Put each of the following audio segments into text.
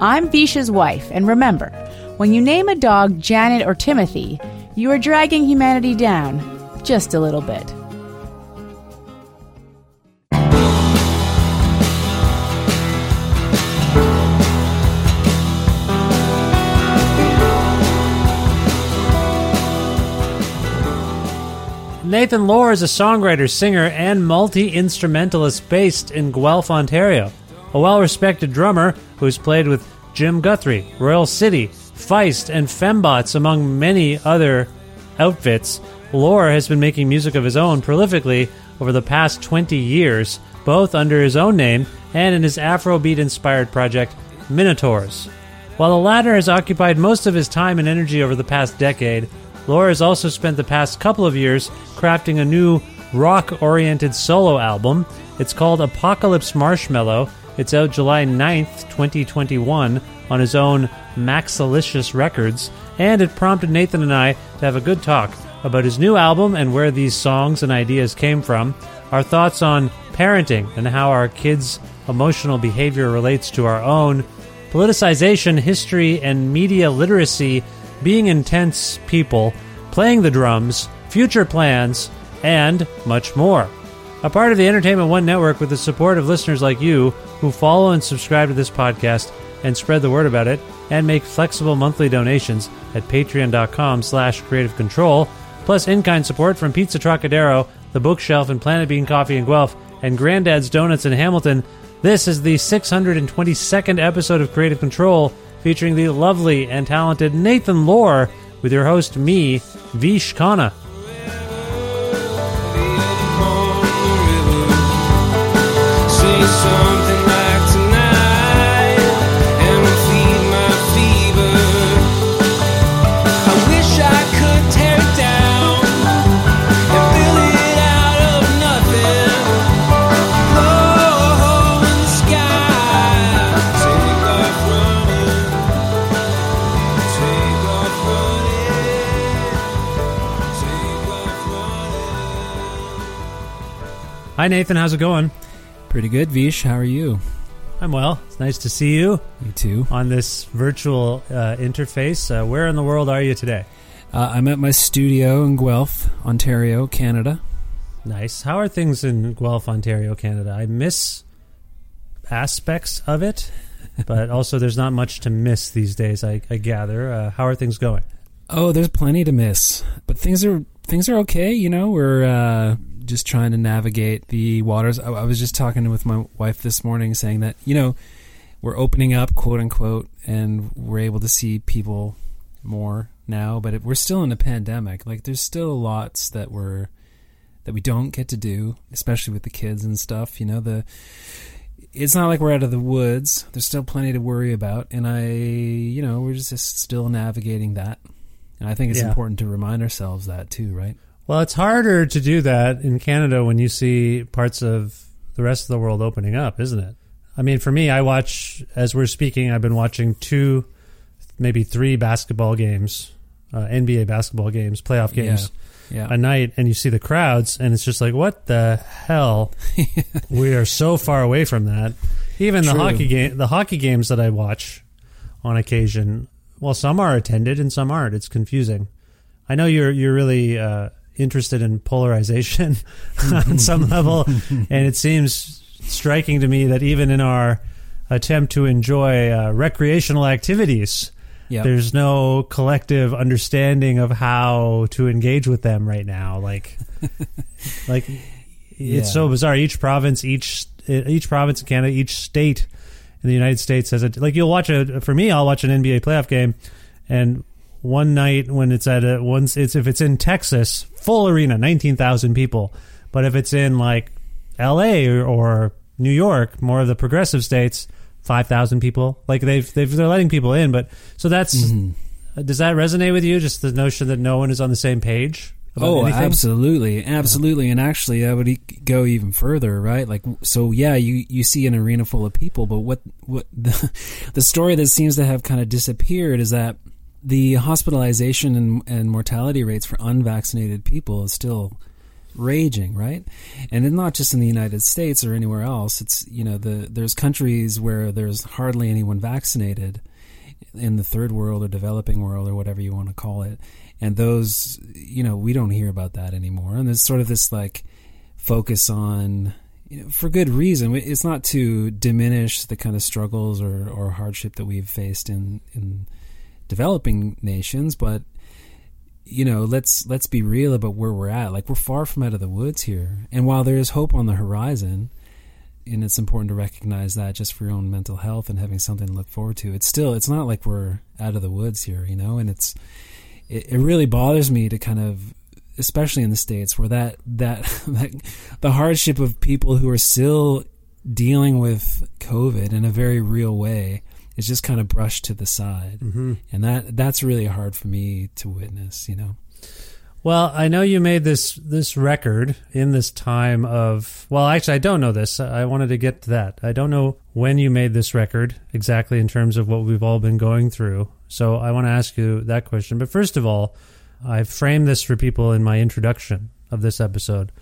I'm Visha's wife, and remember, when you name a dog Janet or Timothy, you are dragging humanity down just a little bit. Nathan Lawr is a songwriter, singer, and multi instrumentalist based in Guelph, Ontario. A well respected drummer who's played with Jim Guthrie, Royal City, Feist, and Fembots, among many other outfits. Lawr has been making music of his own prolifically over the past 20 years, both under his own name and in his Afrobeat inspired project, Minotaurs. While the latter has occupied most of his time and energy over the past decade, Lawr has also spent the past couple of years crafting a new rock oriented solo album. It's called Apocalypse Marshmallow. It's out July 9th, 2021, on his own Maxilicious Records, and it prompted Nathan and I to have a good talk about his new album and where these songs and ideas came from, our thoughts on parenting and how our kids' emotional behavior relates to our own, politicization, history, and media literacy being intense people, playing the drums, future plans, and much more. A part of the Entertainment One network with the support of listeners like you who follow and subscribe to this podcast and spread the word about it and make flexible monthly donations at patreon.com slash creative control, plus in-kind support from Pizza Trocadero, The Bookshelf, and Planet Bean Coffee in Guelph, and Granddad's Donuts in Hamilton. This is the 622nd episode of Creative Control featuring the lovely and talented Nathan Lawr with your host, me, Vish Khanna. Hi, Nathan. How's it going? Pretty good, Vish. How are you? I'm well. It's nice to see you. You too. On this virtual uh, interface. Uh, where in the world are you today? Uh, I'm at my studio in Guelph, Ontario, Canada. Nice. How are things in Guelph, Ontario, Canada? I miss aspects of it, but also there's not much to miss these days. I, I gather. Uh, how are things going? Oh, there's plenty to miss, but things are things are okay. You know, we're uh, just trying to navigate the waters. I, I was just talking with my wife this morning, saying that you know we're opening up, quote unquote, and we're able to see people more now, but it, we're still in a pandemic. Like, there's still lots that we're that we don't get to do, especially with the kids and stuff. You know, the it's not like we're out of the woods. There's still plenty to worry about, and I, you know, we're just still navigating that. And I think it's Yeah. important to remind ourselves that too, right? Well, it's harder to do that in Canada when you see parts of the rest of the world opening up, isn't it? I mean, for me, I watch, as we're speaking, I've been watching two, maybe three basketball games, uh, NBA basketball games, playoff games Yeah. a night, and you see the crowds, and it's just like, what the hell? we are so far away from that. Even the hockey game, the hockey games that I watch on occasion, well, some are attended and some aren't. It's confusing. I know you're you're really uh, interested in polarization on some level, and it seems striking to me that even in our attempt to enjoy uh, recreational activities, Yeah. there's no collective understanding of how to engage with them right now. Like, like Yeah. it's so bizarre. Each province, each each province in Canada, each state in the United States has a like. You'll watch a for me. I'll watch an NBA playoff game, and one night when it's at a once it's if it's in Texas, full arena, nineteen thousand people. But if it's in like L.A. or, or New York, more of the progressive states, five thousand people. Like they've they've they're letting people in, but so that's. Mm-hmm. Does that resonate with you? Just the notion that no one is on the same page. Oh, anything? absolutely, absolutely. And actually, I would e- go even further, right? Like, so yeah, you you see an arena full of people, but what what the, the story that seems to have kind of disappeared is that the hospitalization and, and mortality rates for unvaccinated people is still raging, right? And it's not just in the United States or anywhere else. It's you know the there's countries where there's hardly anyone vaccinated in the third world or developing world or whatever you want to call it. And those, you know, we don't hear about that anymore. And there's sort of this like focus on, you know, for good reason. It's not to diminish the kind of struggles or, or hardship that we've faced in, in developing nations, but you know, let's let's be real about where we're at. Like we're far from out of the woods here. And while there is hope on the horizon, and it's important to recognize that just for your own mental health and having something to look forward to. It's still it's not like we're out of the woods here, you know, and it's it, it really bothers me to kind of especially in the states where that that that the hardship of people who are still dealing with COVID in a very real way is just kind of brushed to the side, mm-hmm. and that that's really hard for me to witness. You know. Well, I know you made this this record in this time of. Well, actually, I don't know this. I wanted to get to that. I don't know when you made this record exactly in terms of what we've all been going through. So I want to ask you that question. But first of all, I framed this for people in my introduction of this episode.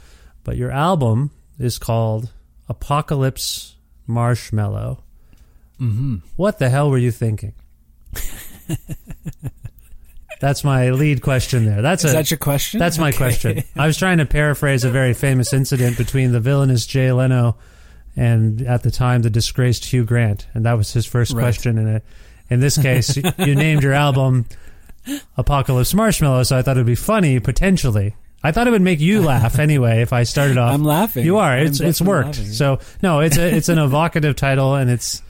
But your album is called Apocalypse Marshmallow. Mm-hmm. What the hell were you thinking? That's my lead question there. That's Is a, that your question? That's my Okay. question. I was trying to paraphrase a very famous incident between the villainous Jay Leno and at the time the disgraced Hugh Grant, and that was his first Right. question. And in this case, you named your album Apocalypse Marshmallow, so I thought it would be funny potentially. I thought it would make you laugh anyway if I started off. I'm laughing. You are. It's it's worked. laughing. So no, it's a it's an evocative title, and it's.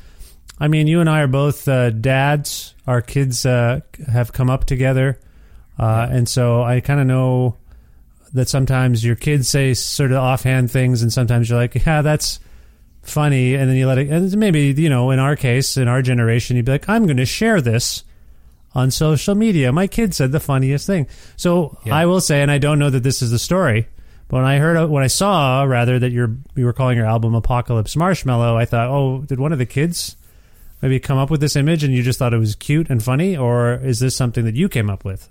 I mean, you and I are both uh, dads. Our kids uh, have come up together, uh, and so I kind of know that sometimes your kids say sort of offhand things, and sometimes you're like, "Yeah, that's funny," and then you let it. And maybe you know, in our case, in our generation, you'd be like, "I'm going to share this." On social media, my kid said the funniest thing. So Yeah. I will say, and I don't know that this is the story, but when I heard, when I saw rather that you're you were calling your album Apocalypse Marshmallow, I thought, oh, did one of the kids maybe come up with this image and you just thought it was cute and funny, or is this something that you came up with?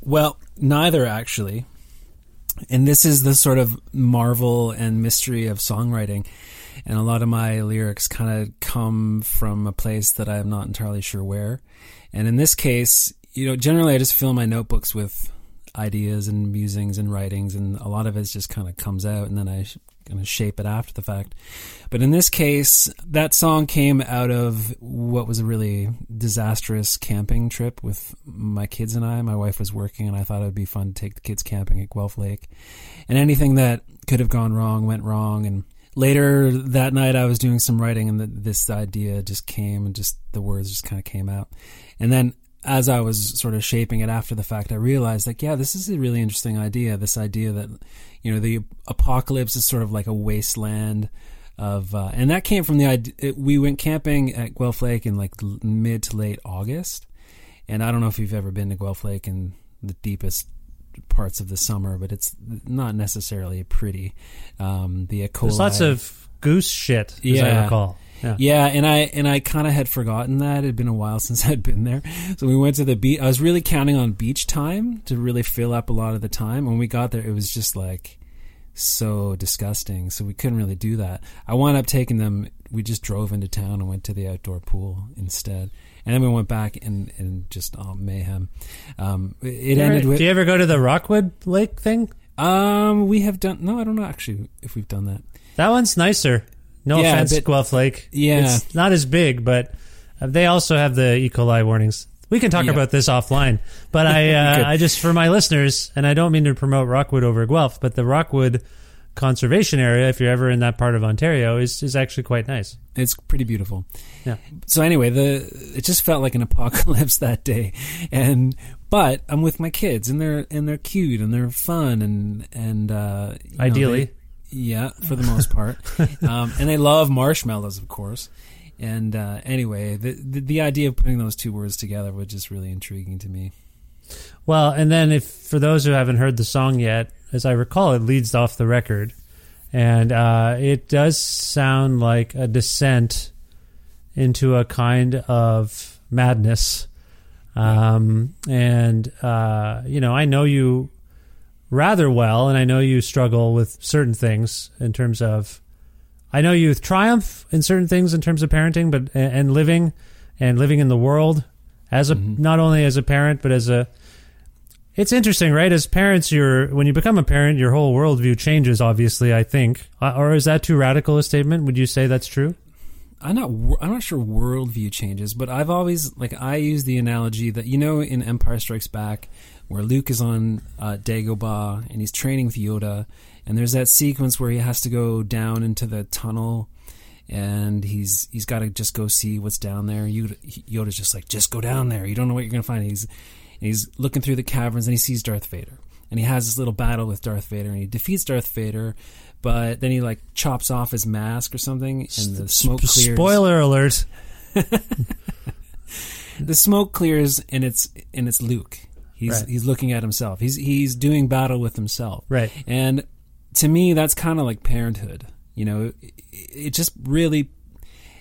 Well, neither actually. and this is the sort of marvel and mystery of songwriting. And a lot of my lyrics kind of come from a place that I'm not entirely sure where. And in this case, you know, generally I just fill my notebooks with ideas and musings and writings, and a lot of it just kind of comes out, and then I kind of shape it after the fact. But in this case, that song came out of what was a really disastrous camping trip with my kids and I. My wife was working, and I thought it would be fun to take the kids camping at Guelph Lake. And anything that could have gone wrong went wrong. And later that night, I was doing some writing, and the, this idea just came, and just the words just kind of came out. And then as I was sort of shaping it after the fact, I realized like, yeah, this is a really interesting idea. This idea that, you know, the apocalypse is sort of like a wasteland of, uh, and that came from the idea. We went camping at Guelph Lake in like mid to late August. And I don't know if you've ever been to Guelph Lake in the deepest parts of the summer, but it's not necessarily pretty. Um, the E. There's lots of goose shit, as I Yeah. recall. Yeah. Yeah, and I and I kind of had forgotten that it had been a while since I'd been there. So we went to the beach. I was really counting on beach time to really fill up a lot of the time. When we got there, it was just like so disgusting. So we couldn't really do that. I wound up taking them. We just drove into town and went to the outdoor pool instead. And then we went back and, and just oh, mayhem. Um, it You ever- ended with do you ever go to the Rockwood Lake thing? um we have done no I don't know actually if we've done that. That one's nicer. No Yeah, offense, but- Guelph Lake. Yeah. It's not as big, but uh, they also have the E. coli warnings. We can talk Yeah. about this offline. But I, uh, I just, for my listeners, and I don't mean to promote Rockwood over Guelph, but the Rockwood conservation area, if you're ever in that part of Ontario, is, is actually quite nice. It's pretty beautiful. Yeah. So anyway, the it just felt like an apocalypse that day, and but I'm with my kids and they're and they're cute and they're fun and and uh, know, Ideally. they- yeah, for the most part, um, and they love marshmallows, of course. And uh, anyway, the, the the idea of putting those two words together was just really intriguing to me. Well, and then if for those who haven't heard the song yet, as I recall, it leads off the record, and uh, it does sound like a descent into a kind of madness. Um, and uh, you know, I know you rather well, and I know you struggle with certain things in terms of. I know you triumph in certain things in terms of parenting, but and living and living in the world as a not only as a parent but as a it's interesting, right? As parents, you're when you become a parent, your whole worldview changes. Obviously, I think, uh, or is that too radical a statement? Would you say that's true? I'm not. I'm not sure worldview changes, but I've always like I use the analogy that you know in Empire Strikes Back, where Luke is on uh, Dagobah and he's training with Yoda, and there's that sequence where he has to go down into the tunnel, and he's he's got to just go see what's down there. Yoda, Yoda's just like, just go down there. You don't know what you're gonna find. He's he's looking through the caverns and he sees Darth Vader. And he has this little battle with Darth Vader and he defeats Darth Vader, but then he like chops off his mask or something and the smoke clears. Spoiler alert! The smoke clears and it's and it's Luke. He's Right. he's looking at himself. He's he's doing battle with himself. Right. And to me that's kind of like parenthood. You know, it, it just really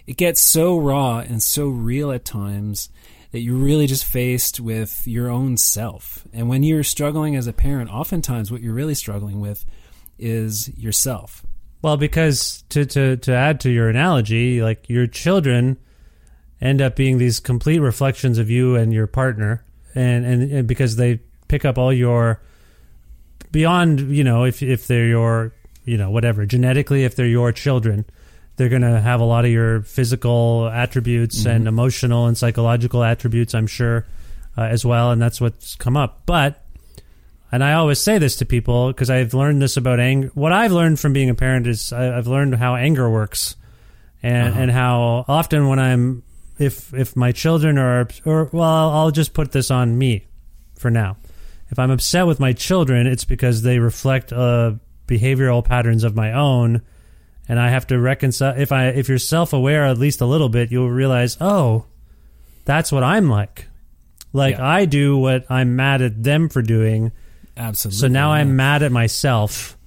it gets so raw and so real at times that you're really just faced with your own self. And when you're struggling as a parent, oftentimes what you're really struggling with is yourself. Well, because to to to add to your analogy, like your children end up being these complete reflections of you and your partner, and and, and because they pick up all your beyond, you know, if if they're your, you know, whatever genetically, if they're your children, they're going to have a lot of your physical attributes and emotional and psychological attributes, I'm sure, uh, as well, and that's what's come up. But and I always say this to people because I've learned this about anger. What I've learned from being a parent is I, I've learned how anger works, and and how often when I'm if if my children are or well I'll, just put this on me for now. If I'm upset with my children, it's because they reflect uh, behavioral patterns of my own, and I have to reconcile. If I if you're self aware at least a little bit, you'll realize oh, that's what I'm like. Like Yeah. I do what I'm mad at them for doing. Absolutely. So now yeah. I'm mad at myself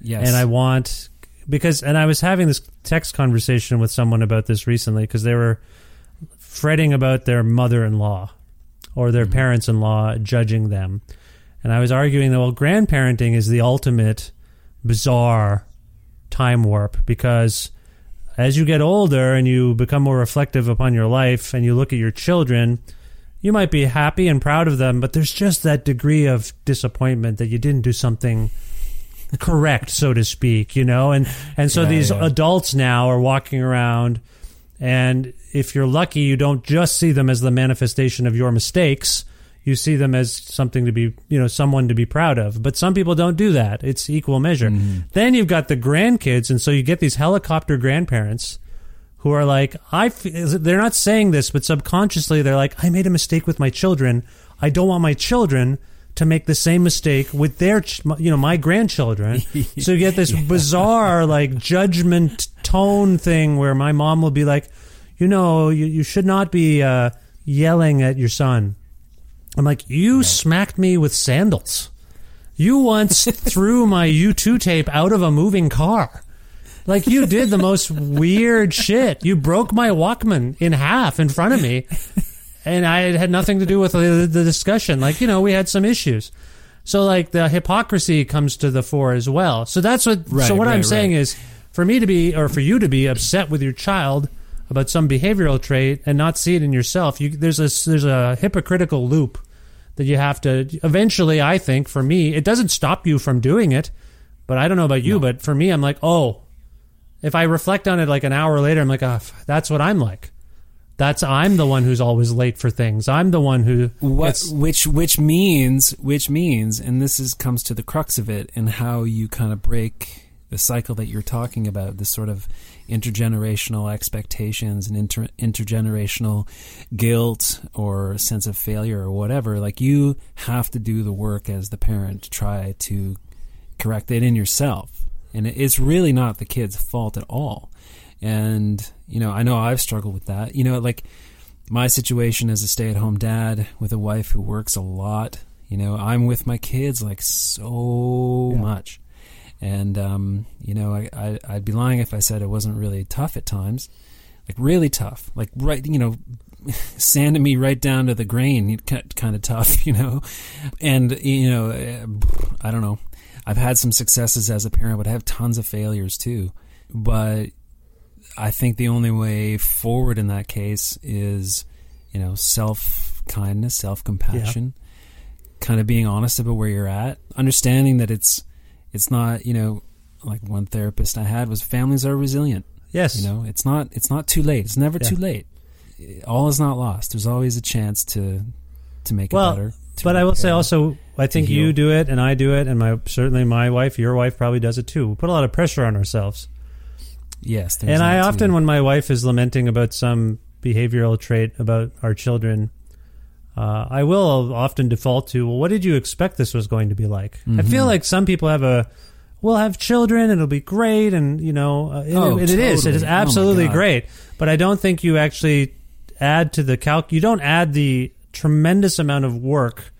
yes. and I want because and I was having this text conversation with someone about this recently because they were fretting about their mother-in-law or their mm-hmm. parents-in-law judging them. And I was arguing that well, grandparenting is the ultimate bizarre time warp because as you get older and you become more reflective upon your life and you look at your children, you might be happy and proud of them, but there's just that degree of disappointment that you didn't do something correct, so to speak, you know? And and so Yeah, these yeah. adults now are walking around and if you're lucky, you don't just see them as the manifestation of your mistakes. You see them as something to be, you know, someone to be proud of. But some people don't do that. It's equal measure. Mm-hmm. Then you've got the grandkids, and so you get these helicopter grandparents who are like, I. f- They're not saying this, but subconsciously they're like, I made a mistake with my children. I don't want my children to make the same mistake with their, ch- you know, my grandchildren. so you get this bizarre like judgment tone thing where my mom will be like, you know, you, you should not be uh, yelling at your son. I'm like, you smacked me with sandals. You once threw my U2 tape out of a moving car. Like you did the most weird shit. You broke my Walkman in half in front of me, and I had nothing to do with the, the discussion. Like you know, we had some issues. So like the hypocrisy comes to the fore as well. So that's what. so Right, what I'm right, saying right. is, for me to be or for you to be upset with your child about some behavioral trait and not see it in yourself, you, there's a there's a hypocritical loop that you have to eventually. I think for me, it doesn't stop you from doing it. But I don't know about you, but for me, I'm like, oh, if I reflect on it like an hour later, I'm like, ah, f- that's what I'm like. That's I'm the one who's always late for things. I'm the one who What, which which means which means, and this is comes to the crux of it, and how you kind of break the cycle that you're talking about. This sort of intergenerational expectations and inter, intergenerational guilt or sense of failure or whatever. Like you have to do the work as the parent to try to correct it in yourself, and it's really not the kid's fault at all. And you know, I know I've struggled with that. You know, like my situation as a stay-at-home dad with a wife who works a lot you know i'm with my kids like so much and um, you know I, I, i'd be lying if i said it wasn't really tough at times. Like really tough. Like right you know sanding me right down to the grain kind of tough you know? And you know eh, i don't know. I've had some successes as a parent but i have tons of failures too. But I think the only way forward in that case is, you know, self kindness, self compassion, kind of being honest about where you're at, understanding that it's it's not, you know, like one therapist I had was families are resilient. yes, You know, it's not it's not too late. It's never Yeah. too late. All is not lost. There's always a chance to to make well, it better. but I will say also, I think you do it and I do it, and my certainly my wife, your wife probably does it too. We put a lot of pressure on ourselves. yes, and I often, too. when my wife is lamenting about some behavioral trait about our children, uh, I will often default to, well, what did you expect this was going to be like? I feel Mm-hmm. like some people have a, we'll have children, it'll be great, and you know, uh, Oh, it, it is, it is totally. Oh, absolutely God. great. But I don't think you actually add to the calc. You don't add the tremendous amount of work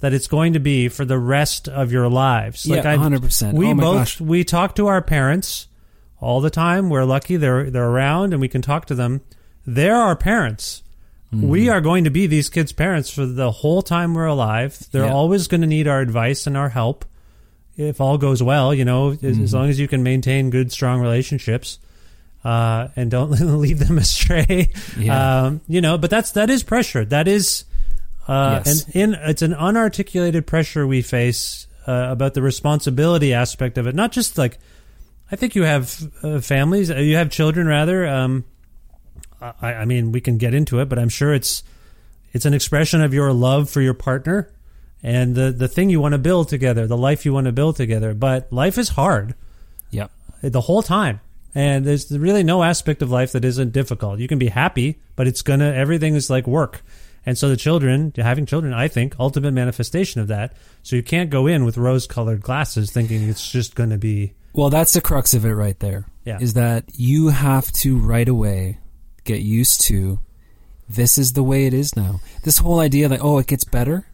that it's going to be for the rest of your lives. Yeah, I- 100%. We Oh both gosh. we talk to our parents all the time. We're lucky they're they're around and we can talk to them. They're our parents. Mm-hmm. We are going to be these kids' parents for the whole time we're alive. They're Yeah. always going to need our advice and our help. If all goes well, you know, as, Mm-hmm. as long as you can maintain good, strong relationships, uh, and don't lead them astray. Yeah. Um, you know, but that's that is pressure. That is, uh, Yes. and in it's an unarticulated pressure we face uh, about the responsibility aspect of it. Not just like, I think you have uh, families, uh, you have children rather. Um, I, I mean, we can get into it, but I'm sure it's it's an expression of your love for your partner and the the thing you want to build together, the life you want to build together. But life is hard Yep. the whole time. And there's really no aspect of life that isn't difficult. You can be happy, but it's gonna everything is like work. And so the children, having children, I think, ultimate manifestation of that. So you can't go in with rose colored glasses thinking it's just gonna be Well, that's the crux of it right there. Yeah. Is that you have to right away get used to this is the way it is now. This whole idea that oh, it gets better.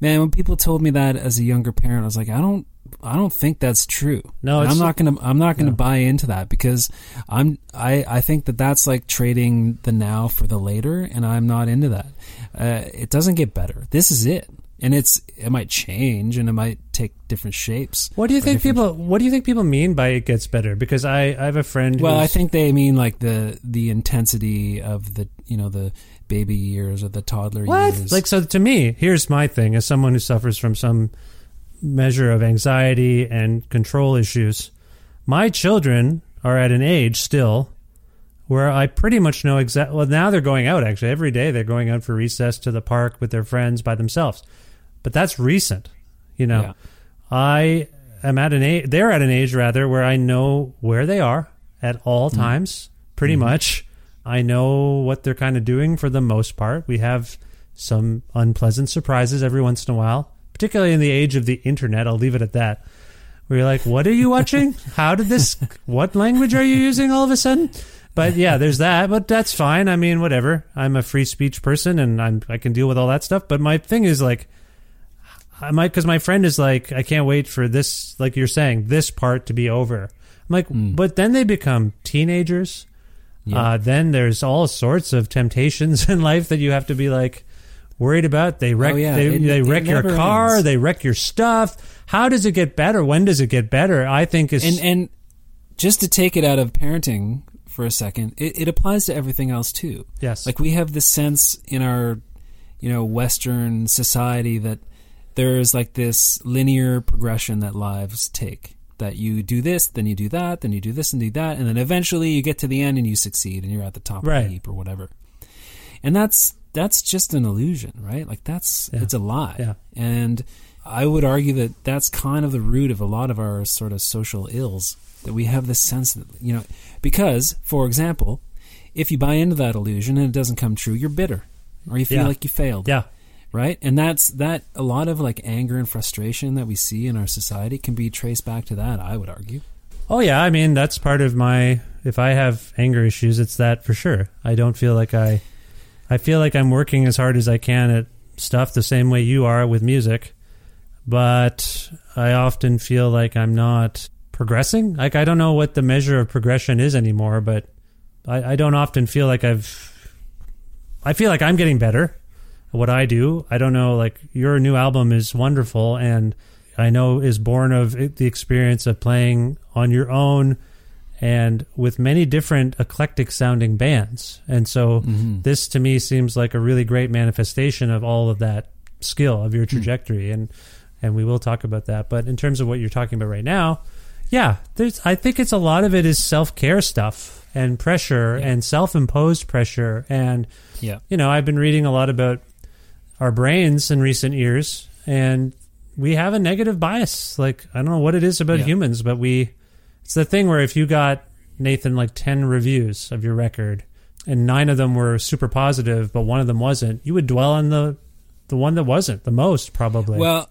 Man, when people told me that as a younger parent, I was like, I don't I don't think that's true. No, it's- I'm not going to I'm not going to buy into that because I'm I I think that that's like trading the now for the later and I'm not into that. Uh, it doesn't get better. This is it. And it's it might change and it might take different shapes. What do you think people? What do you think people mean by it gets better? Because I, I have a friend. Well, I think they mean like the the intensity of the you know the baby years or the toddler what years. like so to me. Here's my thing: as someone who suffers from some measure of anxiety and control issues, my children are at an age still where I pretty much know exactly. Well, now they're going out actually every day. They're going out for recess to the park with their friends by themselves, but that's recent. You know, Yeah. I am at an age. They're at an age rather where I know where they are at all mm-hmm. times, pretty mm-hmm. much. I know what they're kind of doing for the most part. We have some unpleasant surprises every once in a while, particularly in the age of the internet. I'll leave it at that. Where you're like, what are you watching? How did this? What language are you using all of a sudden? But yeah, there's that. But that's fine. I mean, whatever. I'm a free speech person, and I'm I can deal with all that stuff. But my thing is like, I might because my friend is like, I can't wait for this, like you're saying, this part to be over. I'm like, but then they become teenagers. Uh, then there's all sorts of temptations in life that you have to be like worried about. They wreck, Oh, yeah. they, It- they wreck your car, ends. they wreck your stuff. How does it get better? When does it get better? I think it's and and just to take it out of parenting for a second, it, it applies to everything else too. Yes. like we have this sense in our you know Western society that there is like this linear progression that lives take. That you do this, then you do that, then you do this and do that, and then eventually you get to the end and you succeed and you're at the top of the heap or whatever. And that's that's just an illusion, right? Like that's Yeah. it's a lie. Yeah. And I would argue that that's kind of the root of a lot of our sort of social ills that we have this sense that you know because for example, if you buy into that illusion and it doesn't come true, you're bitter or you feel Yeah. like you failed. yeah. Right? And that's that a lot of like anger and frustration that we see in our society can be traced back to that, I would argue. Oh yeah, I mean that's part of my. If I have anger issues, it's that for sure. I don't feel like I. I feel like I'm working as hard as I can at stuff the same way you are with music, but I often feel like I'm not progressing. Like I don't know what the measure of progression is anymore, but I, I don't often feel like I've. I feel like I'm getting better what I do. I don't know. Like your new album is wonderful, and I know is born of the experience of playing on your own and with many different eclectic sounding bands. And so mm-hmm. this to me seems like a really great manifestation of all of that skill of your hmm. trajectory and and we will talk about that. But in terms of what you're talking about right now, yeah, there's I think it's a lot of it is self-care stuff and pressure and self-imposed pressure and Yeah. you know, I've been reading a lot about our brains in recent years, and we have a negative bias. Like, I don't know what it is about Yeah. humans, but we, it's the thing where if you got, Nathan, like 10 reviews of your record, and nine of them were super positive, but one of them wasn't, you would dwell on the, the one that wasn't the most, probably. Well,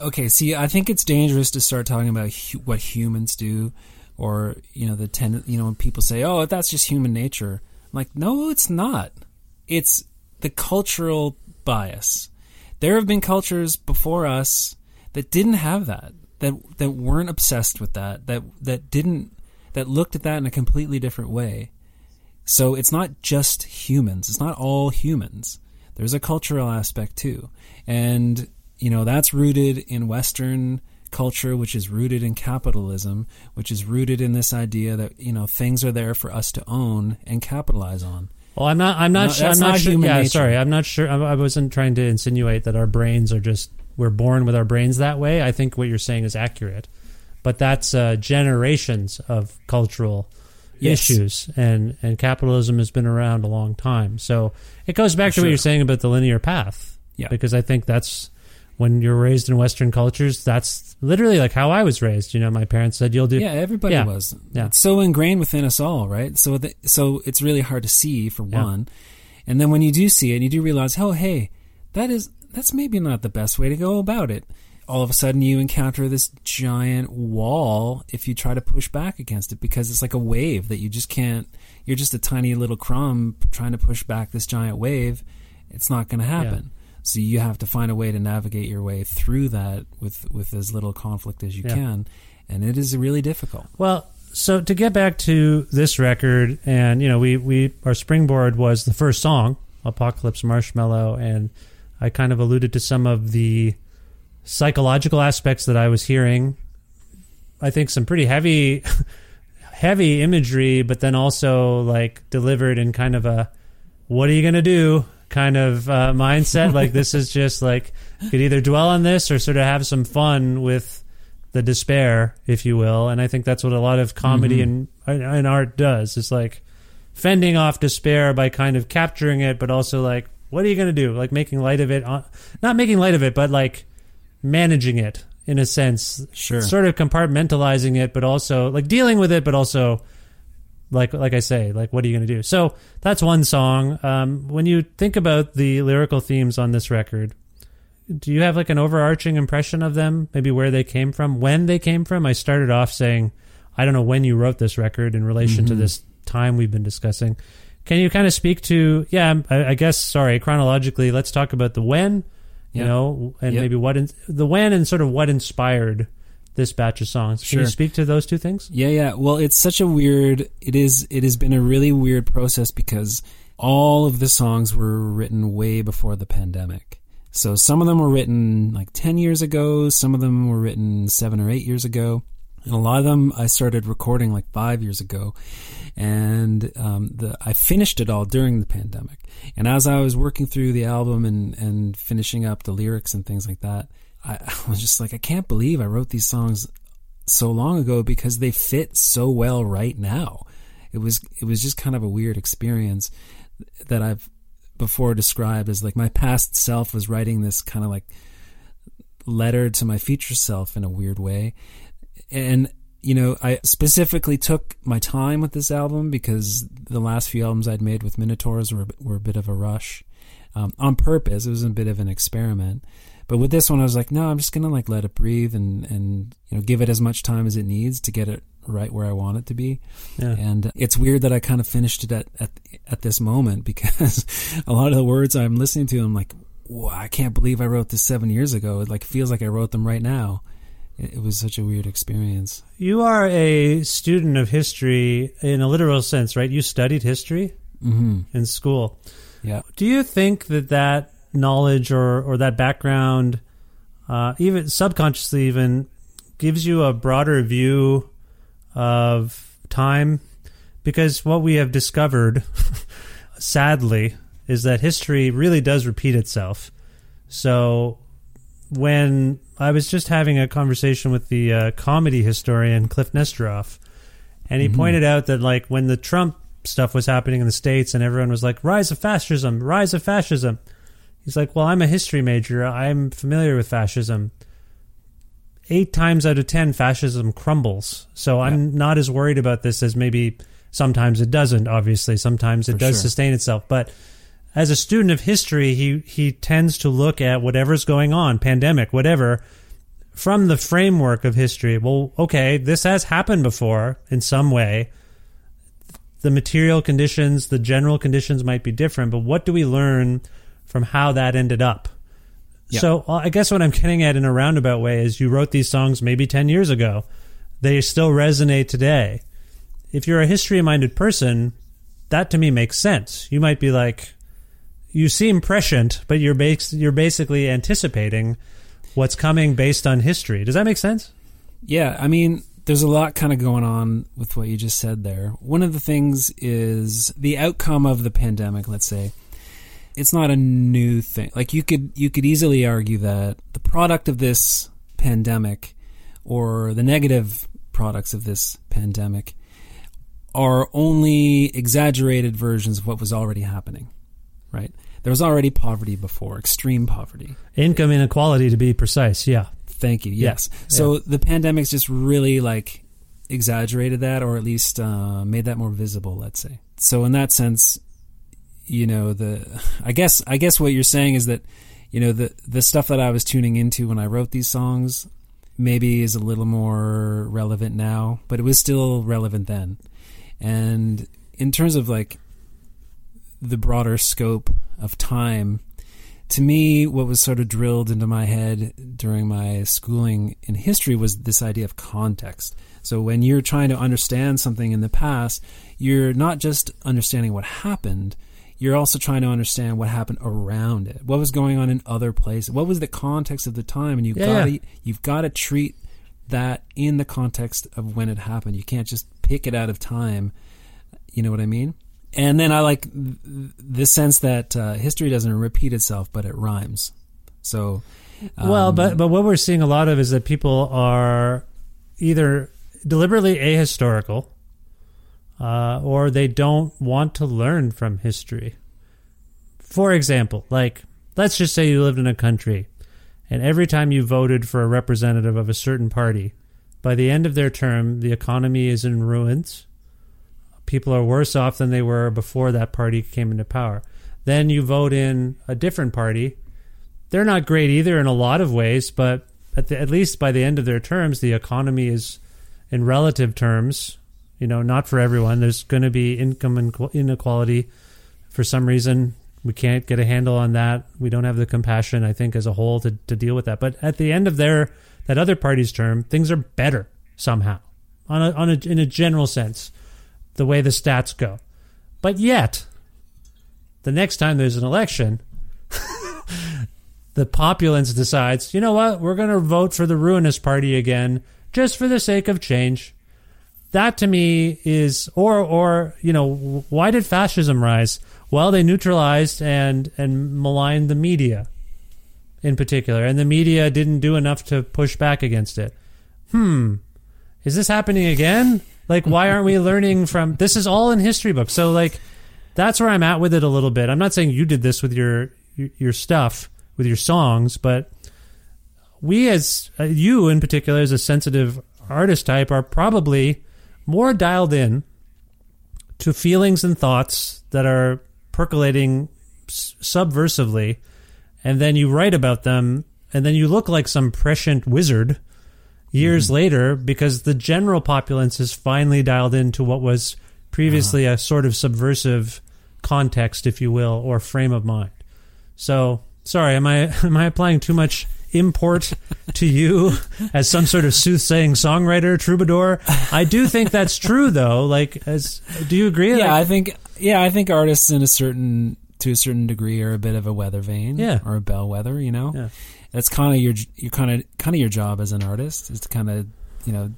okay. See, I think it's dangerous to start talking about hu- what humans do, or you know, the ten. You know, when people say, "Oh, that's just human nature," I'm like, no, it's not. It's the cultural bias. There have been cultures before us that didn't have that, that that weren't obsessed with that, that that didn't that looked at that in a completely different way. So it's not just humans. It's not all humans. There's a cultural aspect too. And, you know, that's rooted in Western culture, which is rooted in capitalism, which is rooted in this idea that, you know, things are there for us to own and capitalize on. Well, I'm not. I'm not. No, sure, I'm not, not sure. Yeah, nature. sorry. I'm not sure. I, I wasn't trying to insinuate that our brains are just we're born with our brains that way. I think what you're saying is accurate, but that's uh, generations of cultural Yes. issues, and and capitalism has been around a long time. So it goes back For to what you're saying about the linear path. Yeah. because I think that's when you're raised in Western cultures. That's literally like how I was raised. You know, my parents said you'll do. Yeah, everybody Yeah. was. Yeah. It's so ingrained within us all, right? So, the, so it's really hard to see for Yeah. one, and then when you do see it, you do realize, oh, hey, that is that's maybe not the best way to go about it. All of a sudden, you encounter this giant wall if you try to push back against it because it's like a wave that you just can't. You're just a tiny little crumb trying to push back this giant wave. It's not going to happen. So you have to find a way to navigate your way through that with with as little conflict as you Yeah. can, and it is really difficult. Well, so to get back to this record, and you know, we we our springboard was the first song, Apocalypse Marshmallow, and I kind of alluded to some of the psychological aspects that I was hearing. I think some pretty heavy, heavy imagery, but then also like delivered in kind of a "what are you gonna do?" Kind of uh, mindset. like this is just like you could either dwell on this or sort of have some fun with the despair, if you will. And I think that's what a lot of comedy and and art does. It's like fending off despair by kind of capturing it, but also like, what are you going to do? Like making light of it, on, not making light of it, but like managing it in a sense. Sure. Sort of compartmentalizing it, but also like dealing with it, but also like like I say, like what are you going to do? So that's one song. Um, when you think about the lyrical themes on this record, do you have like an overarching impression of them? Maybe where they came from, when they came from? I started off saying, I don't know when you wrote this record in relation to this time we've been discussing. Can you kind of speak to, yeah, I, I guess, sorry, chronologically, let's talk about the when, you Yeah. know, and Yep. maybe what, in, the when and sort of what inspired this batch of songs. Can you speak to those two things? Yeah, yeah. Well, it's such a weird. It is. It has been a really weird process because all of the songs were written way before the pandemic. So some of them were written like ten years ago. Some of them were written seven or eight years ago, and a lot of them I started recording like five years ago. And um, the I finished it all during the pandemic. And as I was working through the album and and finishing up the lyrics and things like that, I, was just like, I can't believe I wrote these songs so long ago because they fit so well right now. It was it was just kind of a weird experience that I've before described as like my past self was writing this kind of like letter to my future self in a weird way. And you know, I specifically took my time with this album because the last few albums I'd made with Minotaurs were were a bit of a rush. Um, on purpose. It was a bit of an experiment. But with this one, I was like, no, I'm just gonna like let it breathe and and you know give it as much time as it needs to get it right where I want it to be. Yeah. And it's weird that I kind of finished it at at at this moment because a lot of the words I'm listening to, I'm like, I can't believe I wrote this seven years ago. It like feels like I wrote them right now. It, it was such a weird experience. You are a student of history in a literal sense, right? You studied history hmm in school. Yeah. Do you think that that knowledge or, or that background, uh, even subconsciously, even gives you a broader view of time? Because what we have discovered, sadly, is that history really does repeat itself. So when I was just having a conversation with the uh, comedy historian Kliph Nesteroff, and he pointed out that like when the Trump stuff was happening in the states and everyone was like rise of fascism, rise of fascism. He's like, "Well, I'm a history major. I'm familiar with fascism. 8 times out of 10 fascism crumbles. So I'm not as worried about this as maybe sometimes it doesn't, obviously. Sometimes it For does sure. sustain itself, but as a student of history, he he tends to look at whatever's going on, pandemic, whatever, from the framework of history. Well, okay, this has happened before in some way. The material conditions, the general conditions might be different, but what do we learn from how that ended up? Yeah. So uh, I guess what I'm getting at in a roundabout way is you wrote these songs maybe 10 years ago. They still resonate today. If you're a history minded person, that to me makes sense. You might be like, you seem prescient, but you're bas- you're basically anticipating what's coming based on history. Does that make sense? Yeah, I mean, there's a lot kind of going on with what you just said there. One of the things is the outcome of the pandemic, let's say. It's not a new thing. Like you could you could easily argue that the product of this pandemic or the negative products of this pandemic are only exaggerated versions of what was already happening. Right? There was already poverty before, extreme poverty. Income inequality, to be precise. Yeah. Thank you. Yes. So the pandemic's just really like exaggerated that, or at least uh, made that more visible. Let's say. So in that sense, you know, the I guess I guess what you're saying is that you know the the stuff that I was tuning into when I wrote these songs maybe is a little more relevant now, but it was still relevant then. And in terms of like the broader scope of time, to me, what was sort of drilled into my head during my schooling in history was this idea of context. So when you're trying to understand something in the past, you're not just understanding what happened, you're also trying to understand what happened around it. What was going on in other places? What was the context of the time? And you've Yeah, got to yeah. you've got to treat that in the context of when it happened. You can't just pick it out of time. You know what I mean? And then I like th- the sense that uh, history doesn't repeat itself, but it rhymes. So, well, um, but but what we're seeing a lot of is that people are either deliberately ahistorical, uh, or they don't want to learn from history. For example, like let's just say you lived in a country, and every time you voted for a representative of a certain party, by the end of their term, the economy is in ruins. People are worse off than they were before that party came into power. Then you vote in a different party. They're not great either in a lot of ways, but at, the, at least by the end of their terms, the economy is, in relative terms, you know, not for everyone. There's going to be income inequality for some reason. We can't get a handle on that. We don't have the compassion, I think, as a whole to, to deal with that. But at the end of their that other party's term, things are better somehow, on a, on a, in a general sense, the way the stats go. But yet, the next time there's an election, the populace decides, you know what, we're going to vote for the ruinous party again, just for the sake of change. That to me is, or or you know, why did fascism rise? Well, they neutralized and and maligned the media, in particular, and the media didn't do enough to push back against it. Hmm, is this happening again? Like, why aren't we learning from? This is all in history books, so like, that's where I'm at with it a little bit. I'm not saying you did this with your your, stuff with your songs, but we as uh, you in particular as a sensitive artist type are probably more dialed in to feelings and thoughts that are percolating subversively and then you write about them and then you look like some prescient wizard years mm-hmm. later because the general populace is finally dialed into what was previously uh-huh. a sort of subversive context if you will or frame of mind. So sorry am i am i applying too much import to you as some sort of soothsaying songwriter troubadour i do think that's true though like as do you agree yeah, Like, I think yeah, I think artists in a certain to a certain degree are a bit of a weather vane, Yeah. or a bellwether. You know, Yeah. that's kind of your your kind of kind of your job as an artist is to kind of you know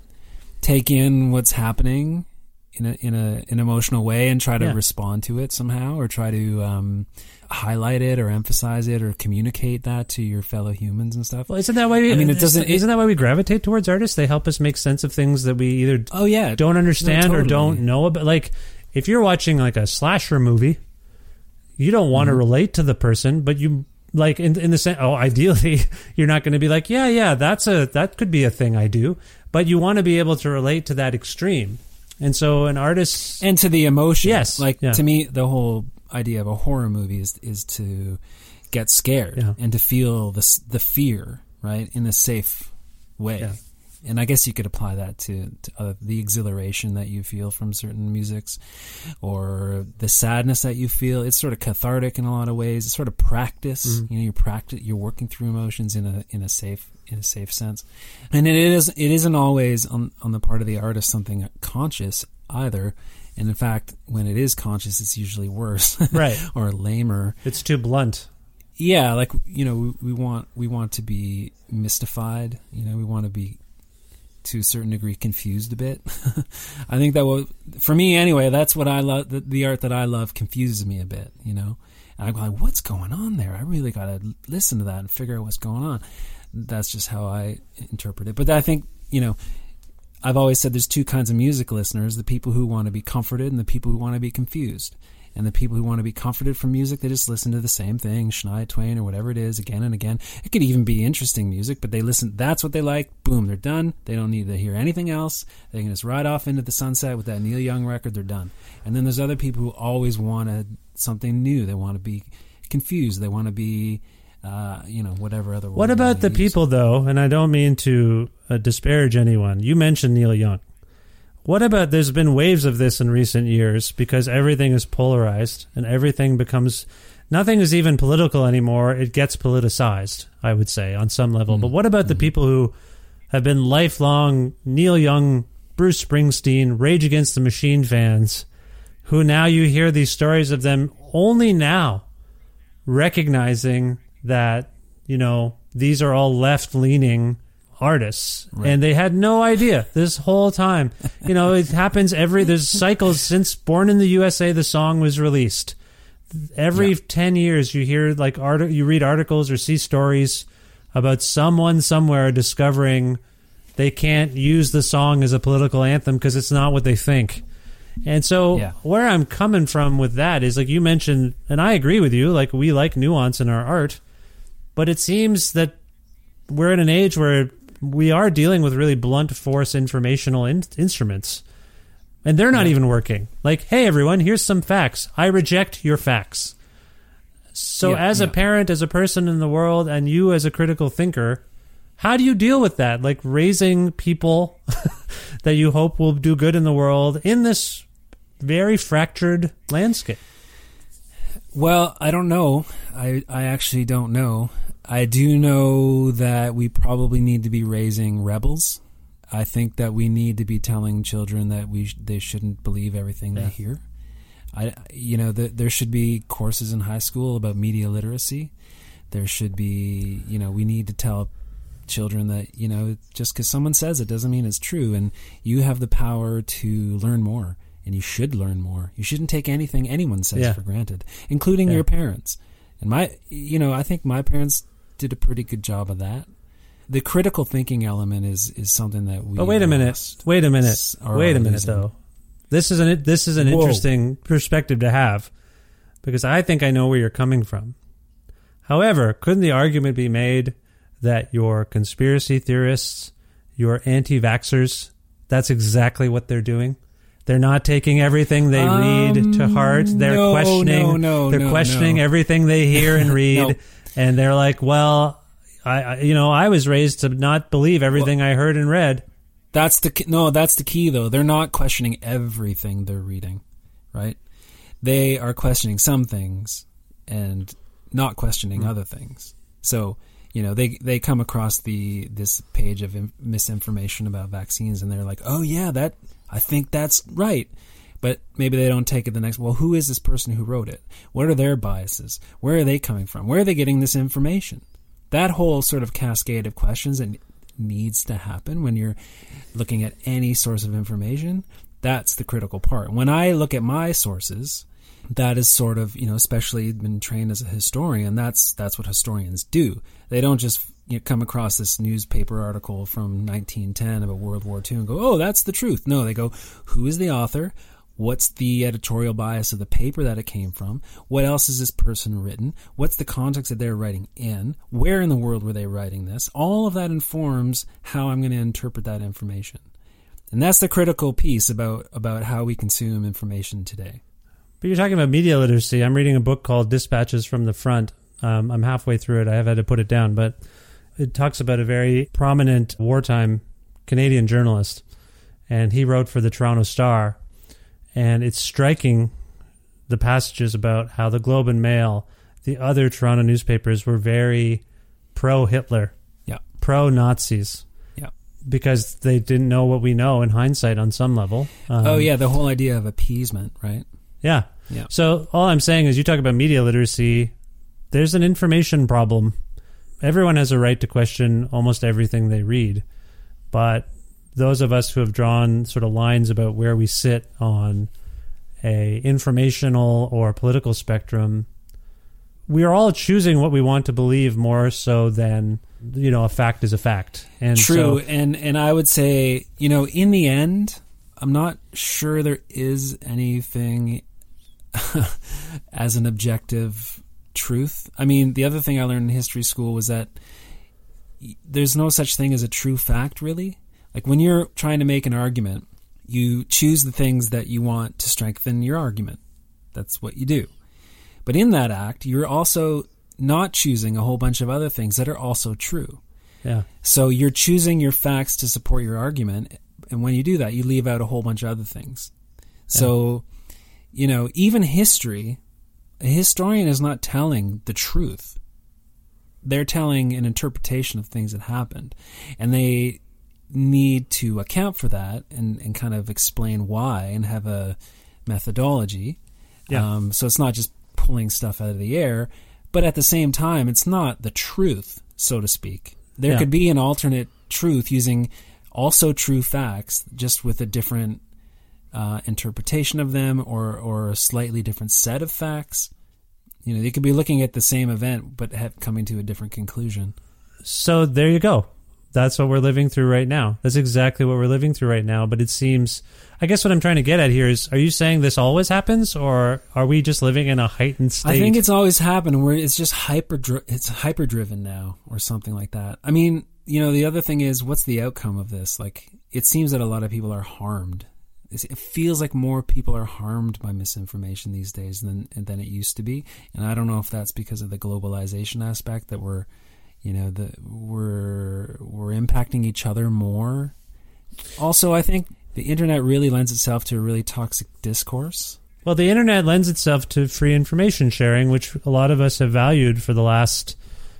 take in what's happening in a in a an emotional way and try to Yeah. respond to it somehow, or try to um, highlight it or emphasize it or communicate that to your fellow humans and stuff. well, isn't that why we, I mean, it doesn't- isn't that why we gravitate towards artists they help us make sense of things that we either oh yeah, don't understand No, or don't know about. Like, if you're watching like a slasher movie, you don't want to Mm-hmm. relate to the person, but you like in in the sense. Oh, ideally, you're not going to be like, yeah, yeah, that's a that could be a thing I do, but you want to be able to relate to that extreme. And so, an artist, and to the emotion. Yes, like yeah. to me, the whole idea of a horror movie is is to get scared Yeah. and to feel the the fear, right, in a safe way. Yeah. And I guess you could apply that to, to uh, the exhilaration that you feel from certain musics, or the sadness that you feel. It's sort of cathartic in a lot of ways. It's sort of practice. Mm-hmm. You know, you're practice. You're working through emotions in a in a safe in a safe sense, and it is it isn't always on on the part of the artist something conscious either. And in fact, when it is conscious, it's usually worse, Right. or lamer. it's too blunt. Yeah, like you know, we, we want we want to be mystified. You know, we want to be to a certain degree confused a bit. I think that will, for me anyway, that's what I love. The, the art that I love confuses me a bit. You know, and I'm like, what's going on there? I really got to listen to that and figure out what's going on. That's just how I interpret it. But I think you know. I've always said there's two kinds of music listeners: the people who want to be comforted and the people who want to be confused. And the people who want to be comforted from music, they just listen to the same thing, Shania Twain or whatever it is, again and again. It could even be interesting music, but they listen. That's what they like. Boom, they're done. They don't need to hear anything else. They can just ride off into the sunset with that Neil Young record. They're done. And then there's other people who always wanted something new. They want to be confused. They want to be, uh, you know, whatever other. What about the use. people, though? And I don't mean to uh, disparage anyone. You mentioned Neil Young. What about there's been waves of this in recent years because everything is polarized and everything becomes nothing is even political anymore. It gets politicized, I would say, on some level. But what about the people who have been lifelong Neil Young, Bruce Springsteen, Rage Against the Machine fans? Who now you hear these stories of them only now recognizing that, you know, these are all left leaning artists and they had no idea this whole time. You know, it happens every, there's cycles since Born in the USA, the song was released. Every 10 years you hear like art, you read articles or see stories about someone somewhere discovering they can't use the song as a political anthem because it's not what they think. And so Yeah. where I'm coming from with that is like you mentioned, and I agree with you, like we like nuance in our art, but it seems that we're in an age where we are dealing with really blunt force informational in- instruments. And they're not even working. Like, hey everyone, here's some facts. I reject your facts. So Yeah, as a parent, as a person in the world, and you as a critical thinker, how do you deal with that? Like raising people that you hope will do good in the world in this very fractured landscape. Well, I don't know. I I actually don't know. I do know that we probably need to be raising rebels. I think that we need to be telling children that we sh- they shouldn't believe everything they hear. I you know th there should be courses in high school about media literacy. There should be you know we need to tell children that you know just because someone says it doesn't mean it's true, and you have the power to learn more, and you should learn more. You shouldn't take anything anyone says Yeah. for granted, including Yeah. your parents. And my you know I think my parents did a pretty good job of that. The critical thinking element is is something that we. But wait a minute. Wait a minute. Wait a minute, though. This is an this is an Whoa. interesting perspective to have because I think I know where you're coming from. However, couldn't the argument be made that your conspiracy theorists, your anti-vaxxers, that's exactly what they're doing? They're not taking everything they read to heart. They're Um, no, questioning. no, no, they're questioning everything they hear and read. And they're like, "Well, I, I, you know, I was raised to not believe everything I heard and read." That's the key- no. That's the key, though. They're not questioning everything they're reading, right? They are questioning some things and not questioning Hmm. other things. So you know, they they come across the this page of misinformation about vaccines, and they're like, "Oh yeah, that I think that's right." But maybe they don't take it the next. Well, who is this person who wrote it? What are their biases? Where are they coming from? Where are they getting this information? That whole sort of cascade of questions that needs to happen when you're looking at any source of information. That's the critical part. When I look at my sources, that is sort of you know, especially been trained as a historian. That's that's what historians do. They don't just you know, come across this newspaper article from 1910 about World War II and go, "Oh, that's the truth." No, they go, "Who is the author? What's the editorial bias of the paper that it came from? What else has this person written? What's the context that they're writing in? Where in the world were they writing this? All of that informs how I'm going to interpret that information. And that's the critical piece about, about how we consume information today. But you're talking about media literacy. I'm reading a book called Dispatches from the Front. Um, I'm halfway through it. I have had to put it down, but it talks about a very prominent wartime Canadian journalist, and he wrote for the Toronto Star. And it's striking the passages about how the Globe and Mail, the other Toronto newspapers, were very pro Hitler, Yeah. pro Nazis, Yeah. because they didn't know what we know in hindsight on some level. Um, oh, yeah. The whole idea of appeasement, right? yeah. Yeah. So all I'm saying is, you talk about media literacy. There's an information problem. Everyone has a right to question almost everything they read, but those of us who have drawn sort of lines about where we sit on a informational or political spectrum, we are all choosing what we want to believe more so than you know a fact is a fact. And True, so- and and I would say, you know, in the end, I'm not sure there is anything as an objective truth. I mean, the other thing I learned in history school was that there's no such thing as a true fact, really. Like when you're trying to make an argument, you choose the things that you want to strengthen your argument. That's what you do. But in that act, you're also not choosing a whole bunch of other things that are also true. yeah. So you're choosing your facts to support your argument, and when you do that, you leave out a whole bunch of other things. So, you know, even history, a historian is not telling the truth. They're telling an interpretation of things that happened, and they need to account for that and, and kind of explain why and have a methodology. Yeah. Um, so it's not just pulling stuff out of the air. But at the same time, it's not the truth, so to speak. There Yeah. could be an alternate truth using also true facts, just with a different uh, interpretation of them or or a slightly different set of facts. You know, they could be looking at the same event but have, coming to a different conclusion. So there you go. That's what we're living through right now. That's exactly what we're living through right now. But it seems, I guess what I'm trying to get at here is, are you saying this always happens, or are we just living in a heightened state? I think it's always happened where it's just hyper it's hyper driven now or something like that. I mean, you know, the other thing is what's the outcome of this? Like it seems that a lot of people are harmed. It feels like more people are harmed by misinformation these days than than it used to be. And I don't know if that's because of the globalization aspect that we're you know, the we're we're impacting each other more. Also, I think the internet really lends itself to a really toxic discourse. Well, the internet lends itself to free information sharing, which a lot of us have valued for the last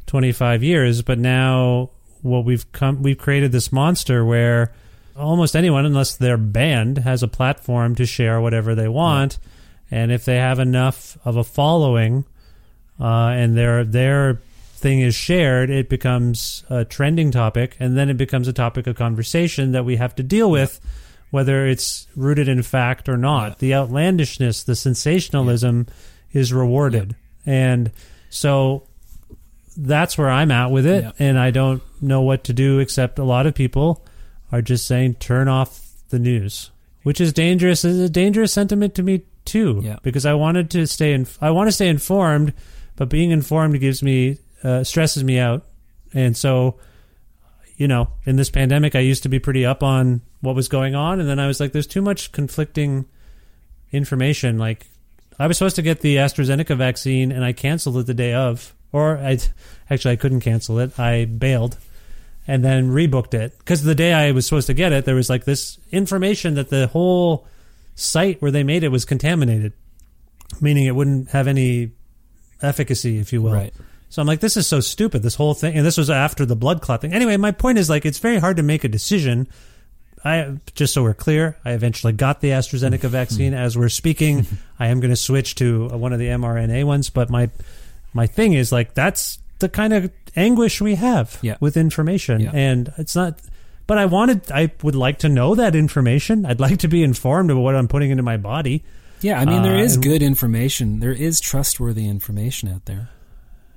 25 years. But now, what we've come, we've created this monster where almost anyone, unless they're banned, has a platform to share whatever they want. And if they have enough of a following, uh, and their their thing is shared, it becomes a trending topic, and then it becomes a topic of conversation that we have to deal with, whether it's rooted in fact or not. The outlandishness, the sensationalism, is rewarded, and so that's where I'm at with it, Yeah. and I don't know what to do except a lot of people are just saying turn off the news, which is dangerous. Is a dangerous sentiment to me too, Yeah. because I wanted to stay in. I want to stay informed, but being informed gives me uh, stresses me out, and so you know, in this pandemic, I used to be pretty up on what was going on, and then I was like, "There's too much conflicting information." Like, I was supposed to get the AstraZeneca vaccine, and I canceled it the day of, or I actually I couldn't cancel it. I bailed, and then rebooked it because the day I was supposed to get it, there was like this information that the whole site where they made it was contaminated, meaning it wouldn't have any efficacy, if you will. Right. So I'm like, this is so stupid. This whole thing, and this was after the blood clot thing. Anyway, my point is like, it's very hard to make a decision. I just so we're clear, I eventually got the AstraZeneca vaccine. As we're speaking, I am going to switch to one of the mRNA ones. But my my thing is like that's the kind of anguish we have Yeah. with information, Yeah. and it's not. But I wanted, I would like to know that information. I'd like to be informed about what I'm putting into my body. Yeah, I mean there Uh, is good information. There is trustworthy information out there,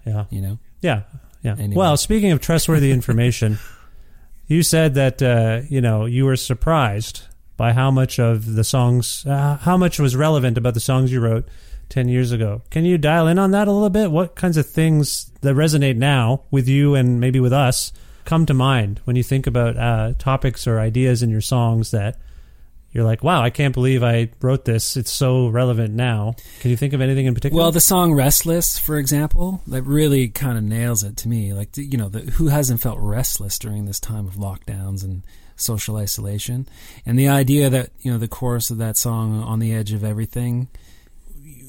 Yeah. you know. Yeah, yeah. Anyway. Well, speaking of trustworthy information, you said that uh, you know you were surprised by how much of the songs, uh, how much was relevant about the songs you wrote ten years ago. Can you dial in on that a little bit? What kinds of things that resonate now with you and maybe with us come to mind when you think about uh, topics or ideas in your songs that you're like, wow, I can't believe I wrote this. It's so relevant now. Can you think of anything in particular? Well, the song "Restless," for example, that really kind of nails it to me. Like, you know, the, who hasn't felt restless during this time of lockdowns and social isolation? And the idea that you know the chorus of that song, "On the Edge of Everything,"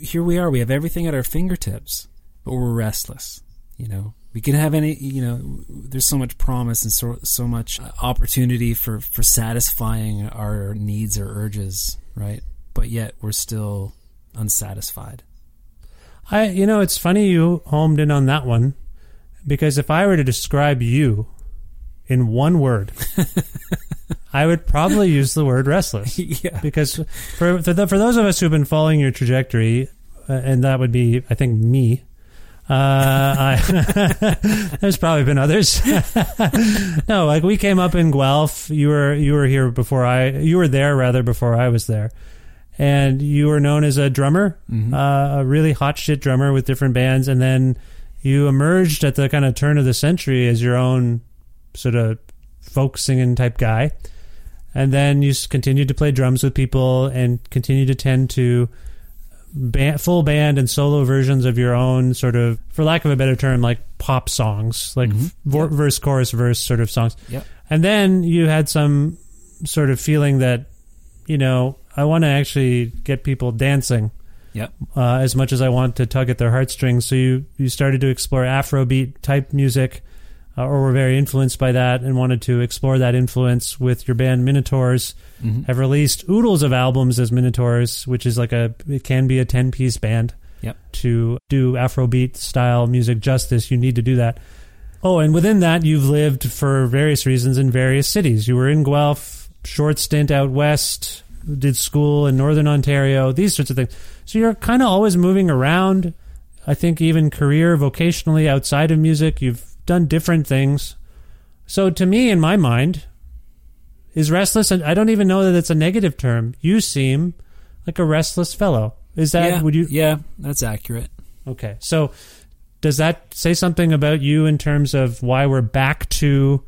here we are. We have everything at our fingertips, but we're restless. You know, we can have any. You know, there's so much promise and so so much opportunity for for satisfying our needs or urges, right? But yet we're still unsatisfied. I, you know, it's funny you homed in on that one because if I were to describe you in one word, I would probably use the word restless. yeah. Because for for, the, for those of us who've been following your trajectory, uh, and that would be, I think, me. Uh, I, there's probably been others. no, like we came up in Guelph. You were you were here before I. You were there rather before I was there, and you were known as a drummer, uh, a really hot shit drummer with different bands, and then you emerged at the kind of turn of the century as your own sort of folk singing type guy and then you continued to play drums with people and continued to tend to band, full band and solo versions of your own sort of for lack of a better term like pop songs like vor- verse chorus verse sort of songs Yep. and then you had some sort of feeling that you know i want to actually get people dancing Yep. uh, as much as I want to tug at their heartstrings. So you, you started to explore Afrobeat type music, uh, or were very influenced by that and wanted to explore that influence with your band Minotaurs. Mm-hmm. Have released oodles of albums as Minotaurs, which is like a it can be a ten piece band. Yep. to do Afrobeat style music justice. You need to do that. Oh, and within that, you've lived for various reasons in various cities. You were in Guelph, short stint out west, did school in Northern Ontario, these sorts of things. So you're kind of always moving around. I think even career, vocationally, outside of music, you've done different things. So to me, in my mind, is restless, and I don't even know that it's a negative term. You seem like a restless fellow. Is that yeah, would you? Yeah, that's accurate. Okay. So does that say something about you in terms of why we're back to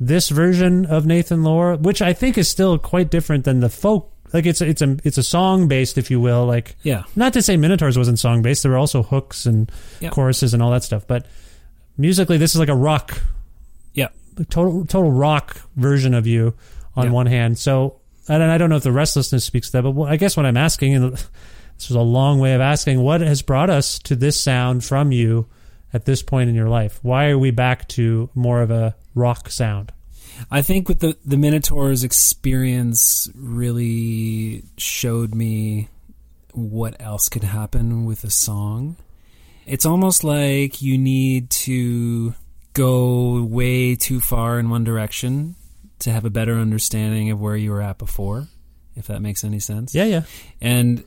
this version of Nathan Lawr, which I think is still quite different than the folk like it's a, it's a it's a song based if you will like Yeah. not to say Minotaurs wasn't song based there were also hooks and Yeah. choruses and all that stuff but musically this is like a rock Yeah. Total total rock version of you on Yeah. one hand. So and I don't know if the restlessness speaks to that, but I guess what I'm asking, and this was a long way of asking, what has brought us to this sound from you at this point in your life? Why are we back to more of a rock sound? I think with the the Minotaurs experience really showed me what else could happen with a song. It's almost like you need to go way too far in one direction to have a better understanding of where you were at before, if that makes any sense. Yeah, yeah. And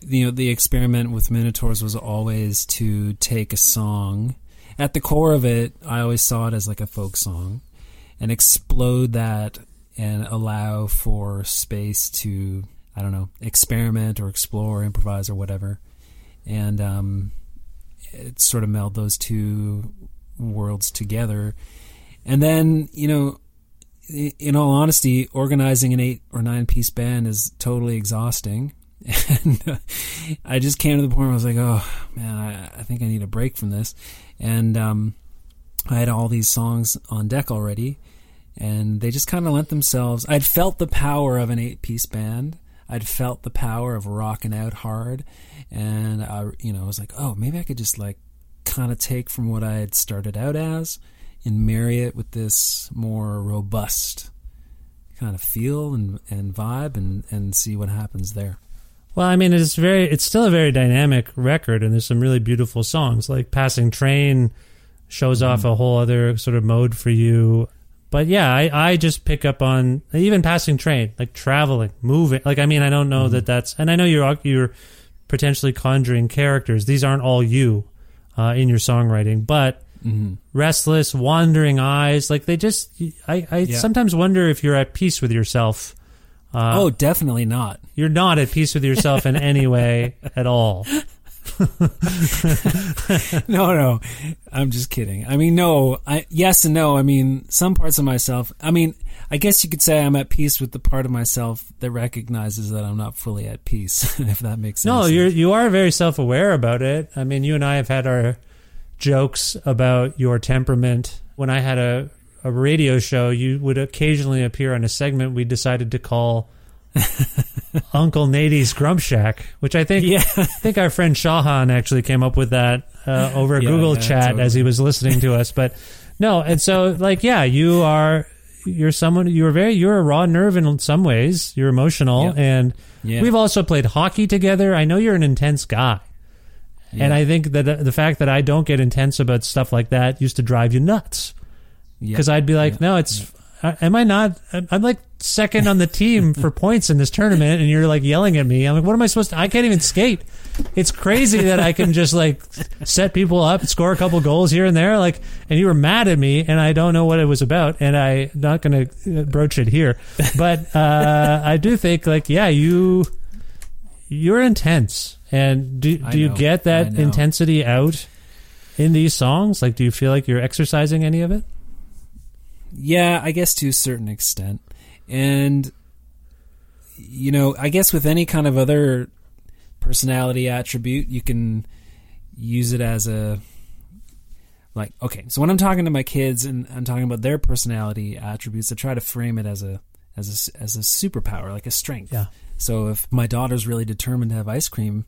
you know, the experiment with Minotaurs was always to take a song. At the core of it, I always saw it as like a folk song and explode that and allow for space to, I don't know, experiment or explore, improvise or whatever. And um, it sort of meld those two worlds together. And then, you know, in all honesty, organizing an eight or nine piece band is totally exhausting. And uh, I just came to the point where I was like, oh, man, I, I think I need a break from this. And um, I had all these songs on deck already, and they just kind of lent themselves. I'd felt the power of an eight piece band. I'd felt the power of rocking out hard, and I, you know, I was like, oh, maybe I could just like kind of take from what I had started out as and marry it with this more robust kind of feel and, and vibe and, and see what happens there. Well, I mean, it's very, it's still a very dynamic record, and there's some really beautiful songs. Like "Passing Train" shows off mm-hmm. a whole other sort of mode for you. But yeah, I, I just pick up on even "Passing Train," like traveling, moving. Like I mean, I don't know mm-hmm. that that's, and I know you're you're potentially conjuring characters. These aren't all you uh, in your songwriting, but restless, wandering eyes, like they just. I, I Yeah. sometimes wonder if you're at peace with yourself. Uh, oh, definitely not. you're not at peace with yourself in any way at all. no, no, I'm just kidding. I mean, no, I yes and no. I mean, some parts of myself. I mean, I guess you could say I'm at peace with the part of myself that recognizes that I'm not fully at peace. if that makes sense. No, you're you are very self aware about it. I mean, you and I have had our jokes about your temperament. When I had a a radio show, you would occasionally appear on a segment we decided to call Uncle Nady's Grump Shack, which I think Yeah. I think our friend Shahan actually came up with that uh, over Yeah, Google yeah, chat totally. as he was listening to us. But no, and so like yeah, you are you're someone you're very you're a raw nerve in some ways. You're emotional, and we've also played hockey together. I know you're an intense guy. And I think that the fact that I don't get intense about stuff like that used to drive you nuts. Because I'd be like, Yeah. no, it's, am I not? I'm like second on the team for points in this tournament, and you're like yelling at me. I'm like, what am I supposed to? I can't even skate. It's crazy that I can just like set people up, score a couple goals here and there. Like, and you were mad at me, and I don't know what it was about, and I'm not going to broach it here. But uh, I do think, like, yeah, you you're intense. And do do you get that intensity out in these songs? Like, do you feel like you're exercising any of it? Yeah, I guess to a certain extent. And you know, I guess with any kind of other personality attribute, you can use it as a like okay, so when I'm talking to my kids and I'm talking about their personality attributes, I try to frame it as a as a as a superpower, like a strength. Yeah. So if my daughter's really determined to have ice cream,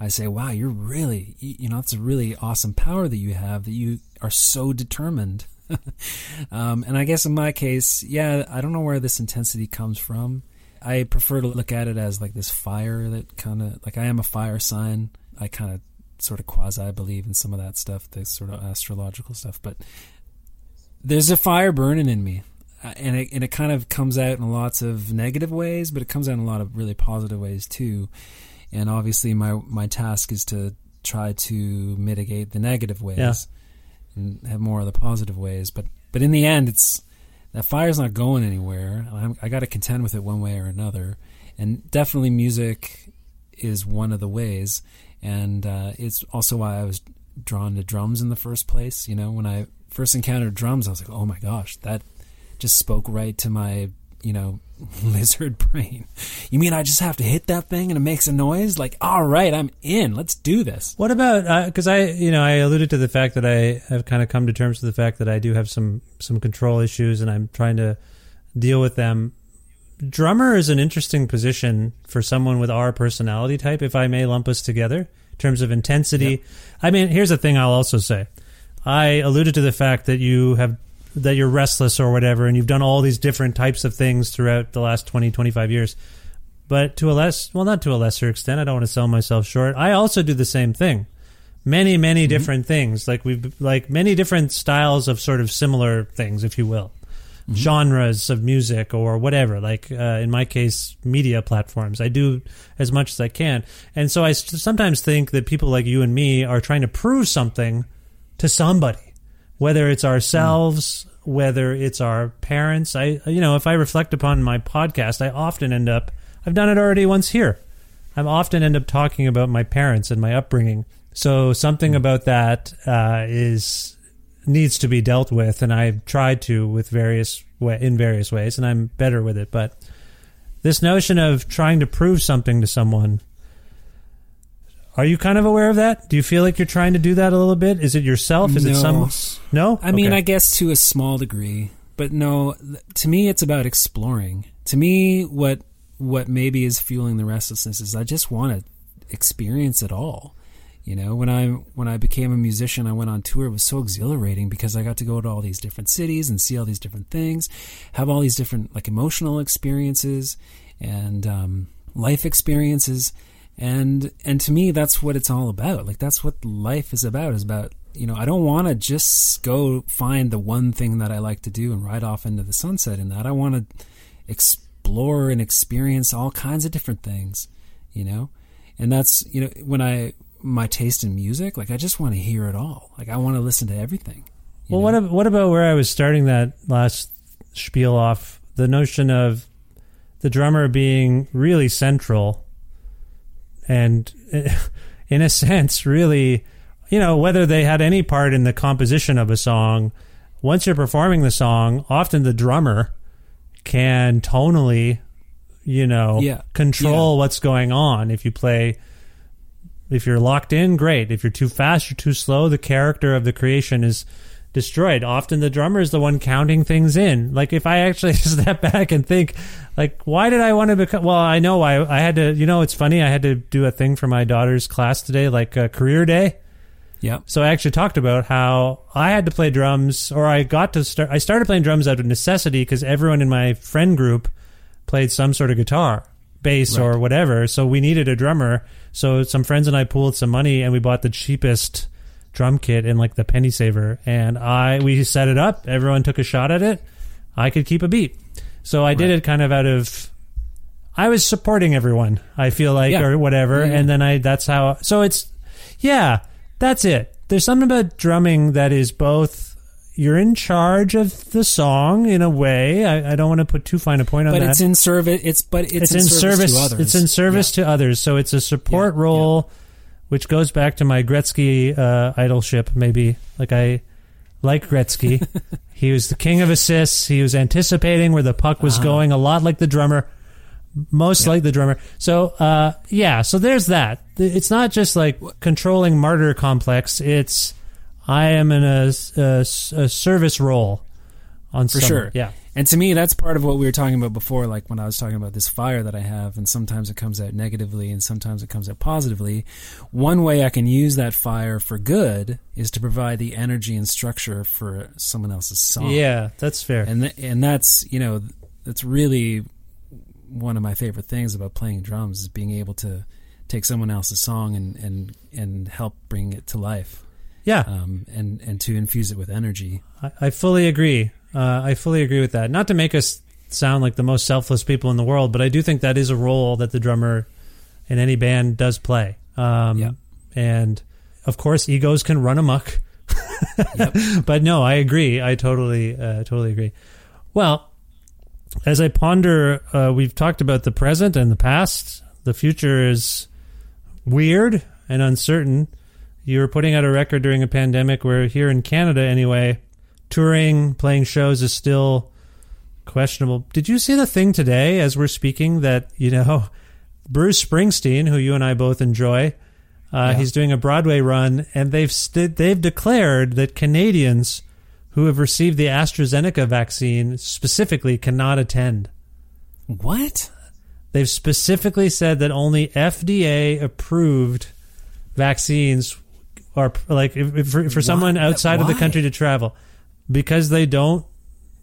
I say, "Wow, you're really you you know, it's a really awesome power that you have that you are so determined." Um, and I guess in my case, yeah, I don't know where this intensity comes from. I prefer to look at it as like this fire that kind of like I am a fire sign, I kind of sort of quasi believe in some of that stuff, the sort of astrological stuff. But there's a fire burning in me, uh, and it and it kind of comes out in lots of negative ways, but it comes out in a lot of really positive ways too. And obviously, my my task is to try to mitigate the negative ways Yeah. And have more of the positive ways. But but in the end, it's that fire's not going anywhere. I'm, I got to contend with it one way or another. And definitely, music is one of the ways. And uh, it's also why I was drawn to drums in the first place. You know, when I first encountered drums, I was like, oh my gosh, that just spoke right to my, you know, lizard brain. You mean I just have to hit that thing and it makes a noise? Like, all right, I'm in. Let's do this. What about uh, because I, you know, I alluded to the fact that I have kind of come to terms with the fact that I do have some some control issues, and I'm trying to deal with them. Drummer is an interesting position for someone with our personality type, if I may lump us together in terms of intensity. I mean, here's the thing I'll also say. I alluded to the fact that you have that you're restless or whatever and you've done all these different types of things throughout the last 20 25 years. But to a less well not to a lesser extent i don't want to sell myself short. I also do the same thing. Many many different things. Like we've like many different styles of sort of similar things if you will. Genres of music or whatever. Like uh, in my case media platforms. I do as much as i can. And so i sometimes think that people like you and me are trying to prove something to somebody whether it's ourselves whether it's our parents. I you know if i reflect upon my podcast i often end up i've done it already once here. I often end up talking about my parents and my upbringing. So something about that uh, is needs to be dealt with and i've tried to with various in various ways and i'm better with it. But this notion of trying to prove something to someone are you kind of aware of that do you feel like you're trying to do that a little bit is it yourself is it No. some no I mean, Okay. I guess to a small degree, but no. To me, it's about exploring. To me, what what maybe is fueling the restlessness is I just want to experience it all. You know, when I when I became a musician, I went on tour. It was so exhilarating because I got to go to all these different cities and see all these different things, have all these different like emotional experiences and um, life experiences, and and to me, that's what it's all about. Like that's what life is about. Is about you know, I don't want to just go find the one thing that I like to do and ride off into the sunset in that. I want to explore and experience all kinds of different things, you know? And that's, you know, when I, my taste in music, like I just want to hear it all. Like I want to listen to everything. Well, know? what ab- what about where I was starting that last spiel off? The notion of the drummer being really central, and in a sense, really, you know, whether they had any part in the composition of a song. Once you're performing the song, often the drummer can tonally, you know, Yeah. control what's going on. If you play if you're locked in, great. If you're too fast, you're too slow, the character of the creation is destroyed. Often the drummer is the one counting things in. Like if I actually step back and think, like, why did I want to become? Well, I know I I had to. You know, it's funny. I had to do a thing for my daughter's class today, like a career day. yeah. So I actually talked about how I had to play drums, or I got to start. I started playing drums out of necessity because everyone in my friend group played some sort of guitar, bass, or whatever. So we needed a drummer. So some friends and I pooled some money, and we bought the cheapest drum kit in like the penny saver, and I we set it up. Everyone took a shot at it. I could keep a beat, so I did it kind of out of. I was supporting everyone. I feel like, Yeah. or whatever, Yeah. and then I. That's how. So it's, yeah, that's it. There's something about drumming that is both. You're in charge of the song in a way. I, I don't want to put too fine a point on But that. it's in service. It's but it's, it's, in service. to others. It's in service to others. So it's a support Yeah, role, which goes back to my Gretzky uh, idolship. Maybe like I like Gretzky. he was the king of assists. He was anticipating where the puck was Uh-huh. going, a lot like the drummer. Most like the drummer. So uh, yeah. So there's that. It's not just like controlling martyr complex. It's I am in a, a, a service role on for some- sure. Yeah. And to me, that's part of what we were talking about before. Like when I was talking about this fire that I have, and sometimes it comes out negatively, and sometimes it comes out positively. One way I can use that fire for good is to provide the energy and structure for someone else's song. Yeah, that's fair. and th- and that's you know that's really one of my favorite things about playing drums is being able to take someone else's song and and and help bring it to life Yeah, um, and and to infuse it with energy. I, I fully agree. Uh, I fully agree with that. Not to make us sound like the most selfless people in the world, but I do think that is a role that the drummer in any band does play. Um, Yeah. And of course, egos can run amok. But no, I agree. I totally, uh, totally agree. Well, as I ponder, uh, we've talked about the present and the past. The future is weird and uncertain. You're putting out a record during a pandemic where here in Canada, anyway, touring, playing shows is still questionable. Did you see the thing today as we're speaking that, you know, Bruce Springsteen, who you and I both enjoy, uh, he's doing a Broadway run, and they've st- they've declared that Canadians who have received the AstraZeneca vaccine specifically cannot attend. What? They've specifically said that only FDA approved vaccines are like if, if for, for someone outside of the country to travel because they don't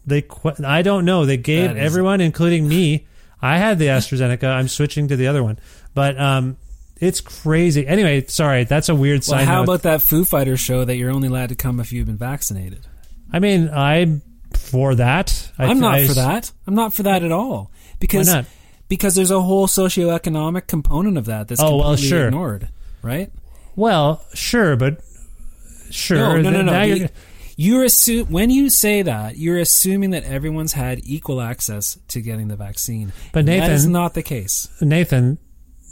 they qu- I don't know they gave everyone including me I had the AstraZeneca I'm switching to the other one but um it's crazy anyway sorry that's a weird Well, side how note. about that Foo Fighters show that you're only allowed to come if you've been vaccinated? I mean I'm for that I, I'm not I- for that. I'm not for that at all. Because because there's a whole socioeconomic component of that that's Oh, well, completely sure. ignored, right? well sure but sure No, no, no, no. The- you're- You're when you say that, you're assuming that everyone's had equal access to getting the vaccine. But Nathan, that is not the case. Nathan,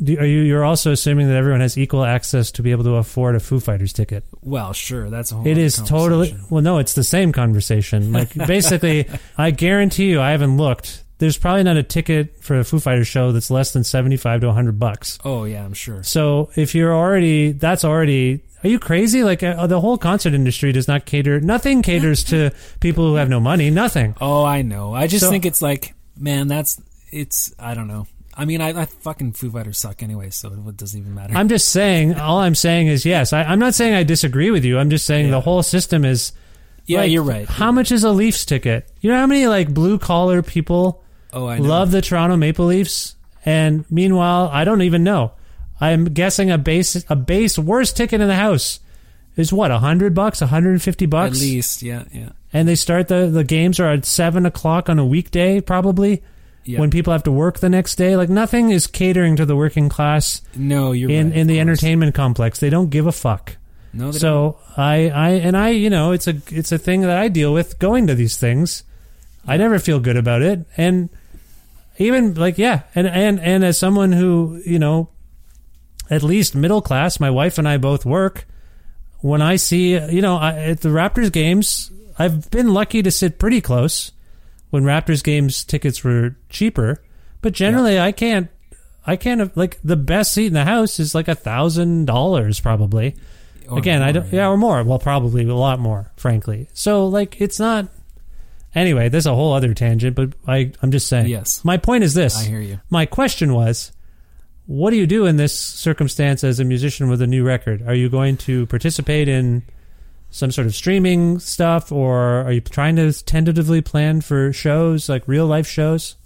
do, are you? You're also assuming that everyone has equal access to be able to afford a Foo Fighters ticket. Well, sure, that's a whole. It other totally well. No, it's the same conversation. Like basically, I guarantee you, I haven't looked. There's probably not a ticket for a Foo Fighters show that's less than seventy five to hundred bucks. Oh yeah, I'm sure. So if you're already, that's already. Are you crazy? Like uh, the whole concert industry does not cater. Nothing caters to people who have no money. Nothing. Oh, I know. I just So- think it's like, man, that's it's. I don't know. I mean, I, I fucking Foo Fighters suck anyway, so it doesn't even matter. I'm just saying. All I'm saying is yes. I, I'm not saying I disagree with you. I'm just saying the whole system is. yeah, like, you're right. How much is a Leafs ticket? You know how many like blue collar people Oh, I know. love the Toronto Maple Leafs, and meanwhile, I don't even know. I'm guessing a base a base worst ticket in the house is what a hundred bucks, a hundred and fifty at bucks, least. Yeah, yeah. and they start the the games are at seven o'clock on a weekday, probably Yeah. when people have to work the next day. Like nothing is catering to the working class No, you're in right, in the entertainment complex. They don't give a fuck. No, they don't. So I, I and I, you know, it's a it's a thing that I deal with going to these things. I never feel good about it, and even like yeah, and and and as someone who you know, at least middle class, my wife and I both work. When I see you know I, at the Raptors games, I've been lucky to sit pretty close when Raptors games tickets were cheaper, but generally I can't. I can't like the best seat in the house is like a thousand dollars probably. Or Again, I don't. Yeah, or more. Well, probably a lot more, frankly. So, like, it's not. Anyway, there's a whole other tangent, but I, I'm just saying. Yes. My point is this. I hear you. My question was, what do you do in this circumstance as a musician with a new record? Are you going to participate in some sort of streaming stuff, or are you trying to tentatively plan for shows, like real life shows?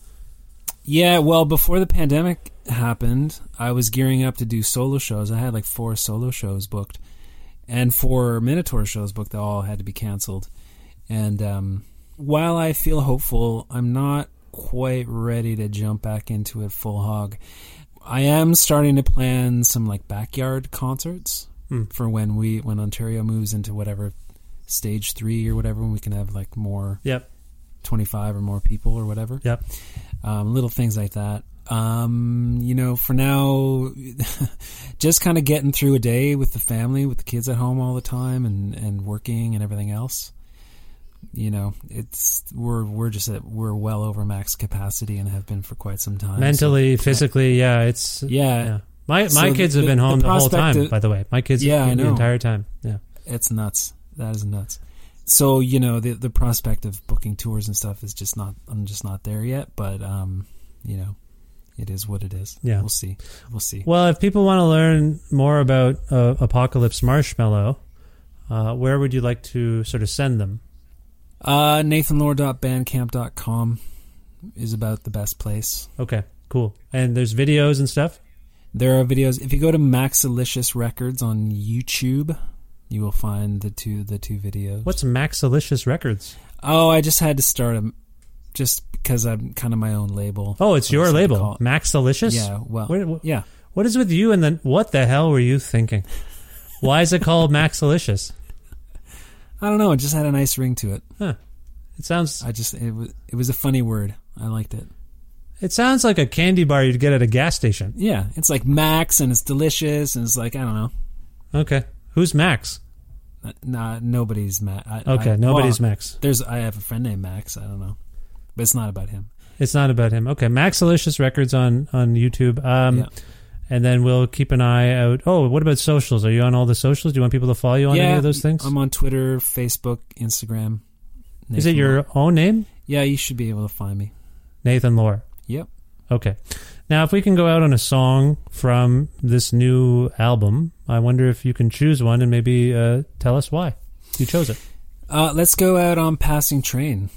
Yeah, well, before the pandemic happened, I was gearing up to do solo shows. I had like four solo shows booked, and four Minotaur shows booked that all had to be canceled. And um, while I feel hopeful, I'm not quite ready to jump back into it full hog. I am starting to plan some like backyard concerts for when we when Ontario moves into whatever stage three or whatever, when we can have like more Yep. twenty five or more people or whatever Yep. um, little things like that. Um, you know, for now, just kind of getting through a day with the family, with the kids at home all the time, and and working and everything else. You know, it's we're we're just at we're well over max capacity and have been for quite some time. Mentally, So- physically, yeah, it's yeah, My So my the- kids have been home the the, whole time. of- by the way, my kids, Yeah, I the entire time. Yeah. it's nuts. That is nuts. So you know, the the prospect of booking tours and stuff is just not. I'm just not there yet. But um, you know, it is what it is. Yeah. we'll see. We'll see. Well, if people want to learn more about uh, Apocalypse Marshmallow, uh, where would you like to sort of send them? Uh, NathanLawr.bandcamp.com is about the best place. Okay, cool. And there's videos and stuff. There are videos. If you go to Maxilicious Records on YouTube, you will find the two the two videos. What's Maxilicious Records? Oh, I just had to start a just because I'm kind of my own label. Oh, it's your just had to label, it- Maxilicious. Yeah, well, What- what- yeah. What is with you and then what the hell were you thinking? Why is it called Maxilicious? I don't know. It just had a nice ring to it. Huh. It sounds I just it was it was a funny word. I liked it. it sounds like a candy bar you'd get at a gas station. Yeah, it's like Max and it's delicious and it's like I don't know. Okay. Who's Max? Nah, nobody's Max. Okay, nobody's Max. There's I have a friend named Max. I don't know, but it's not about him. It's not about him. Okay, Max Maxilicious Records on on YouTube. Um, Yeah. And then we'll keep an eye out. Oh, what about socials? Are you on all the socials? Do you want people to follow you on yeah, any of those things? I'm on Twitter, Facebook, Instagram. is it your Lawr. own name, Yeah, you should be able to find me. Nathan Lawr? Yep. Okay. Now, if we can go out on a song from this new album, I wonder if you can choose one and maybe uh, tell us why you chose it. Uh, let's go out on Passing Train.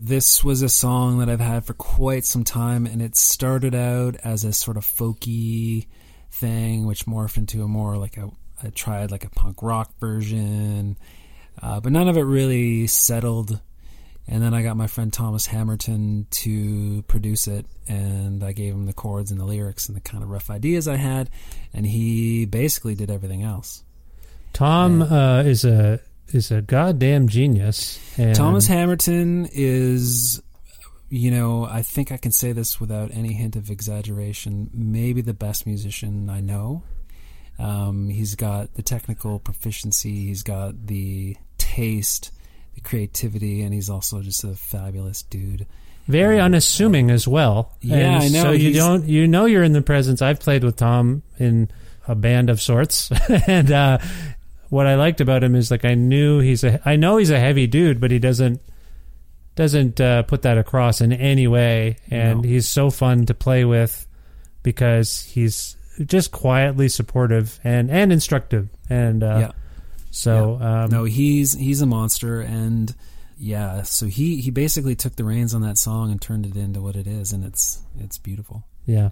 This was a song that I've had for quite some time, and it started out as a sort of folky thing, which morphed into a more like a I tried like a punk rock version, uh, but none of it really settled. And then I got my friend Thomas Hammerton to produce it, and I gave him the chords and the lyrics and the kind of rough ideas I had, and he basically did everything else. Tom uh, is a is a goddamn genius. And Thomas Hammerton is, you know, I think I can say this without any hint of exaggeration, maybe the best musician I know. Um, he's got the technical proficiency, he's got the taste, the creativity, and he's also just a fabulous dude. very unassuming as well. Yeah, And I know, So you don't you know you're in the presence. I've played with Tom in a band of sorts, and uh, what I liked about him is like I knew he's a I know he's a heavy dude, but he doesn't doesn't uh, put that across in any way, and No. he's so fun to play with because he's just quietly supportive and and instructive, and uh, yeah. so um, No, he's he's a monster, and yeah. So he he basically took the reins on that song and turned it into what it is, and it's it's beautiful. Yeah.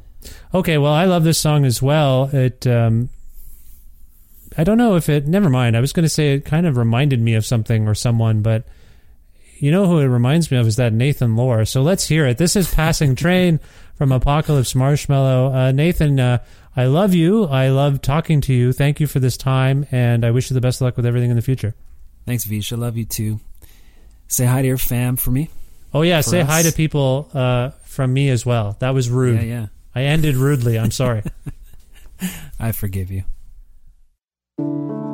Okay. Well, I love this song as well. It. Um, I don't know if it. Never mind. I was going to say it kind of reminded me of something or someone, but you know who it reminds me of is that Nathan Lawr. So let's hear it. This is "Passing Train" from Apocalypse Marshmallow. Uh, Nathan, uh, I love you. I love talking to you. Thank you for this time, and I wish you the best of luck with everything in the future. Thanks, Vish. I love you too. Say hi to your fam for me. Oh yeah, say hi to people uh, from me as well. That was rude. Yeah, yeah. I ended rudely. I'm sorry. I forgive you. Thank you.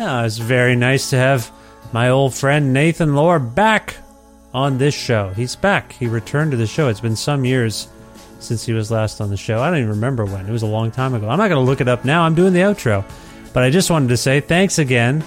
Yeah, it's very nice to have my old friend Nathan Lawr back on this show. He's back. He returned to the show. It's been some years since he was last on the show. I don't even remember when. It was a long time ago. I'm not going to look it up now. I'm doing the outro. But I just wanted to say thanks again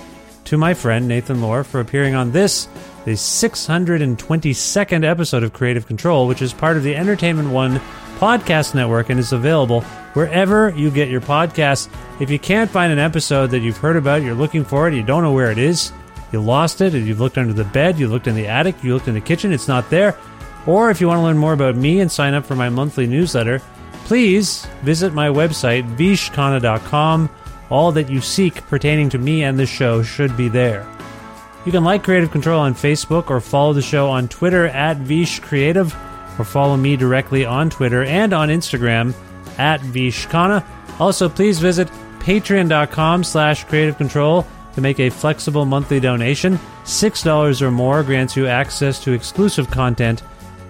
to my friend Nathan Lawr for appearing on this, the 622nd episode of Creative Control, which is part of the Entertainment One podcast network and is available wherever you get your podcasts. If you can't find an episode that you've heard about, you're looking for it, you don't know where it is, you lost it, and you've looked under the bed, you looked in the attic, you looked in the kitchen, it's not there. Or if you want to learn more about me and sign up for my monthly newsletter, please visit my website, vishkhanna.com. All that you seek pertaining to me and this show should be there. You can like Creative Control on Facebook or follow the show on Twitter at Vish Creative or follow me directly on Twitter and on Instagram at Vishkhanna. Also, please visit patreon.com slash creative control to make a flexible monthly donation. $6 or more grants you access to exclusive content.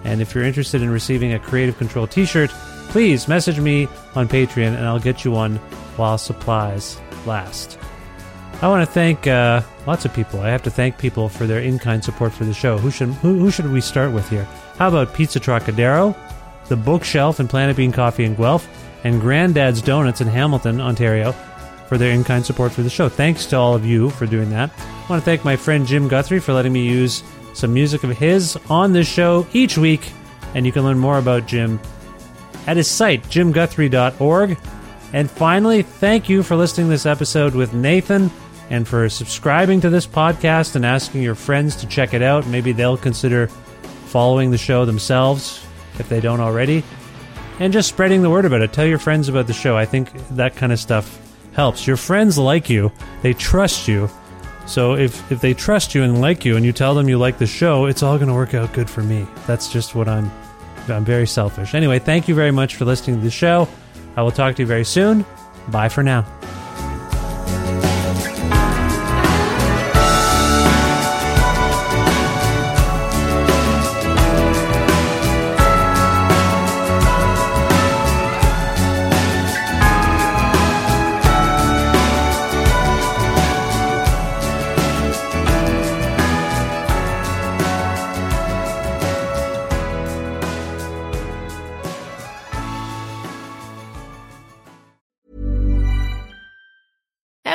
And if you're interested in receiving a Creative Control t shirt, please message me on Patreon and I'll get you one while supplies last. I want to thank uh, lots of people. I have to thank people for their in-kind support for the show. Who should who, who should we start with here? How about Pizza Trocadero, the Bookshelf and Planet Bean Coffee in Guelph, and Granddad's Donuts in Hamilton, Ontario, for their in-kind support for the show. Thanks to all of you for doing that. I want to thank my friend Jim Guthrie for letting me use some music of his on this show each week, and you can learn more about Jim at his site, jimguthrie.org. And finally, thank you for listening to this episode with Nathan and for subscribing to this podcast and asking your friends to check it out. Maybe they'll consider following the show themselves if they don't already. And just spreading the word about it. Tell your friends about the show. I think that kind of stuff helps. Your friends like you, they trust you. So if, if they trust you and like you and you tell them you like the show, it's all going to work out good for me. That's just what I'm I'm very selfish. Anyway, thank you very much for listening to the show. I will talk to you very soon. Bye for now.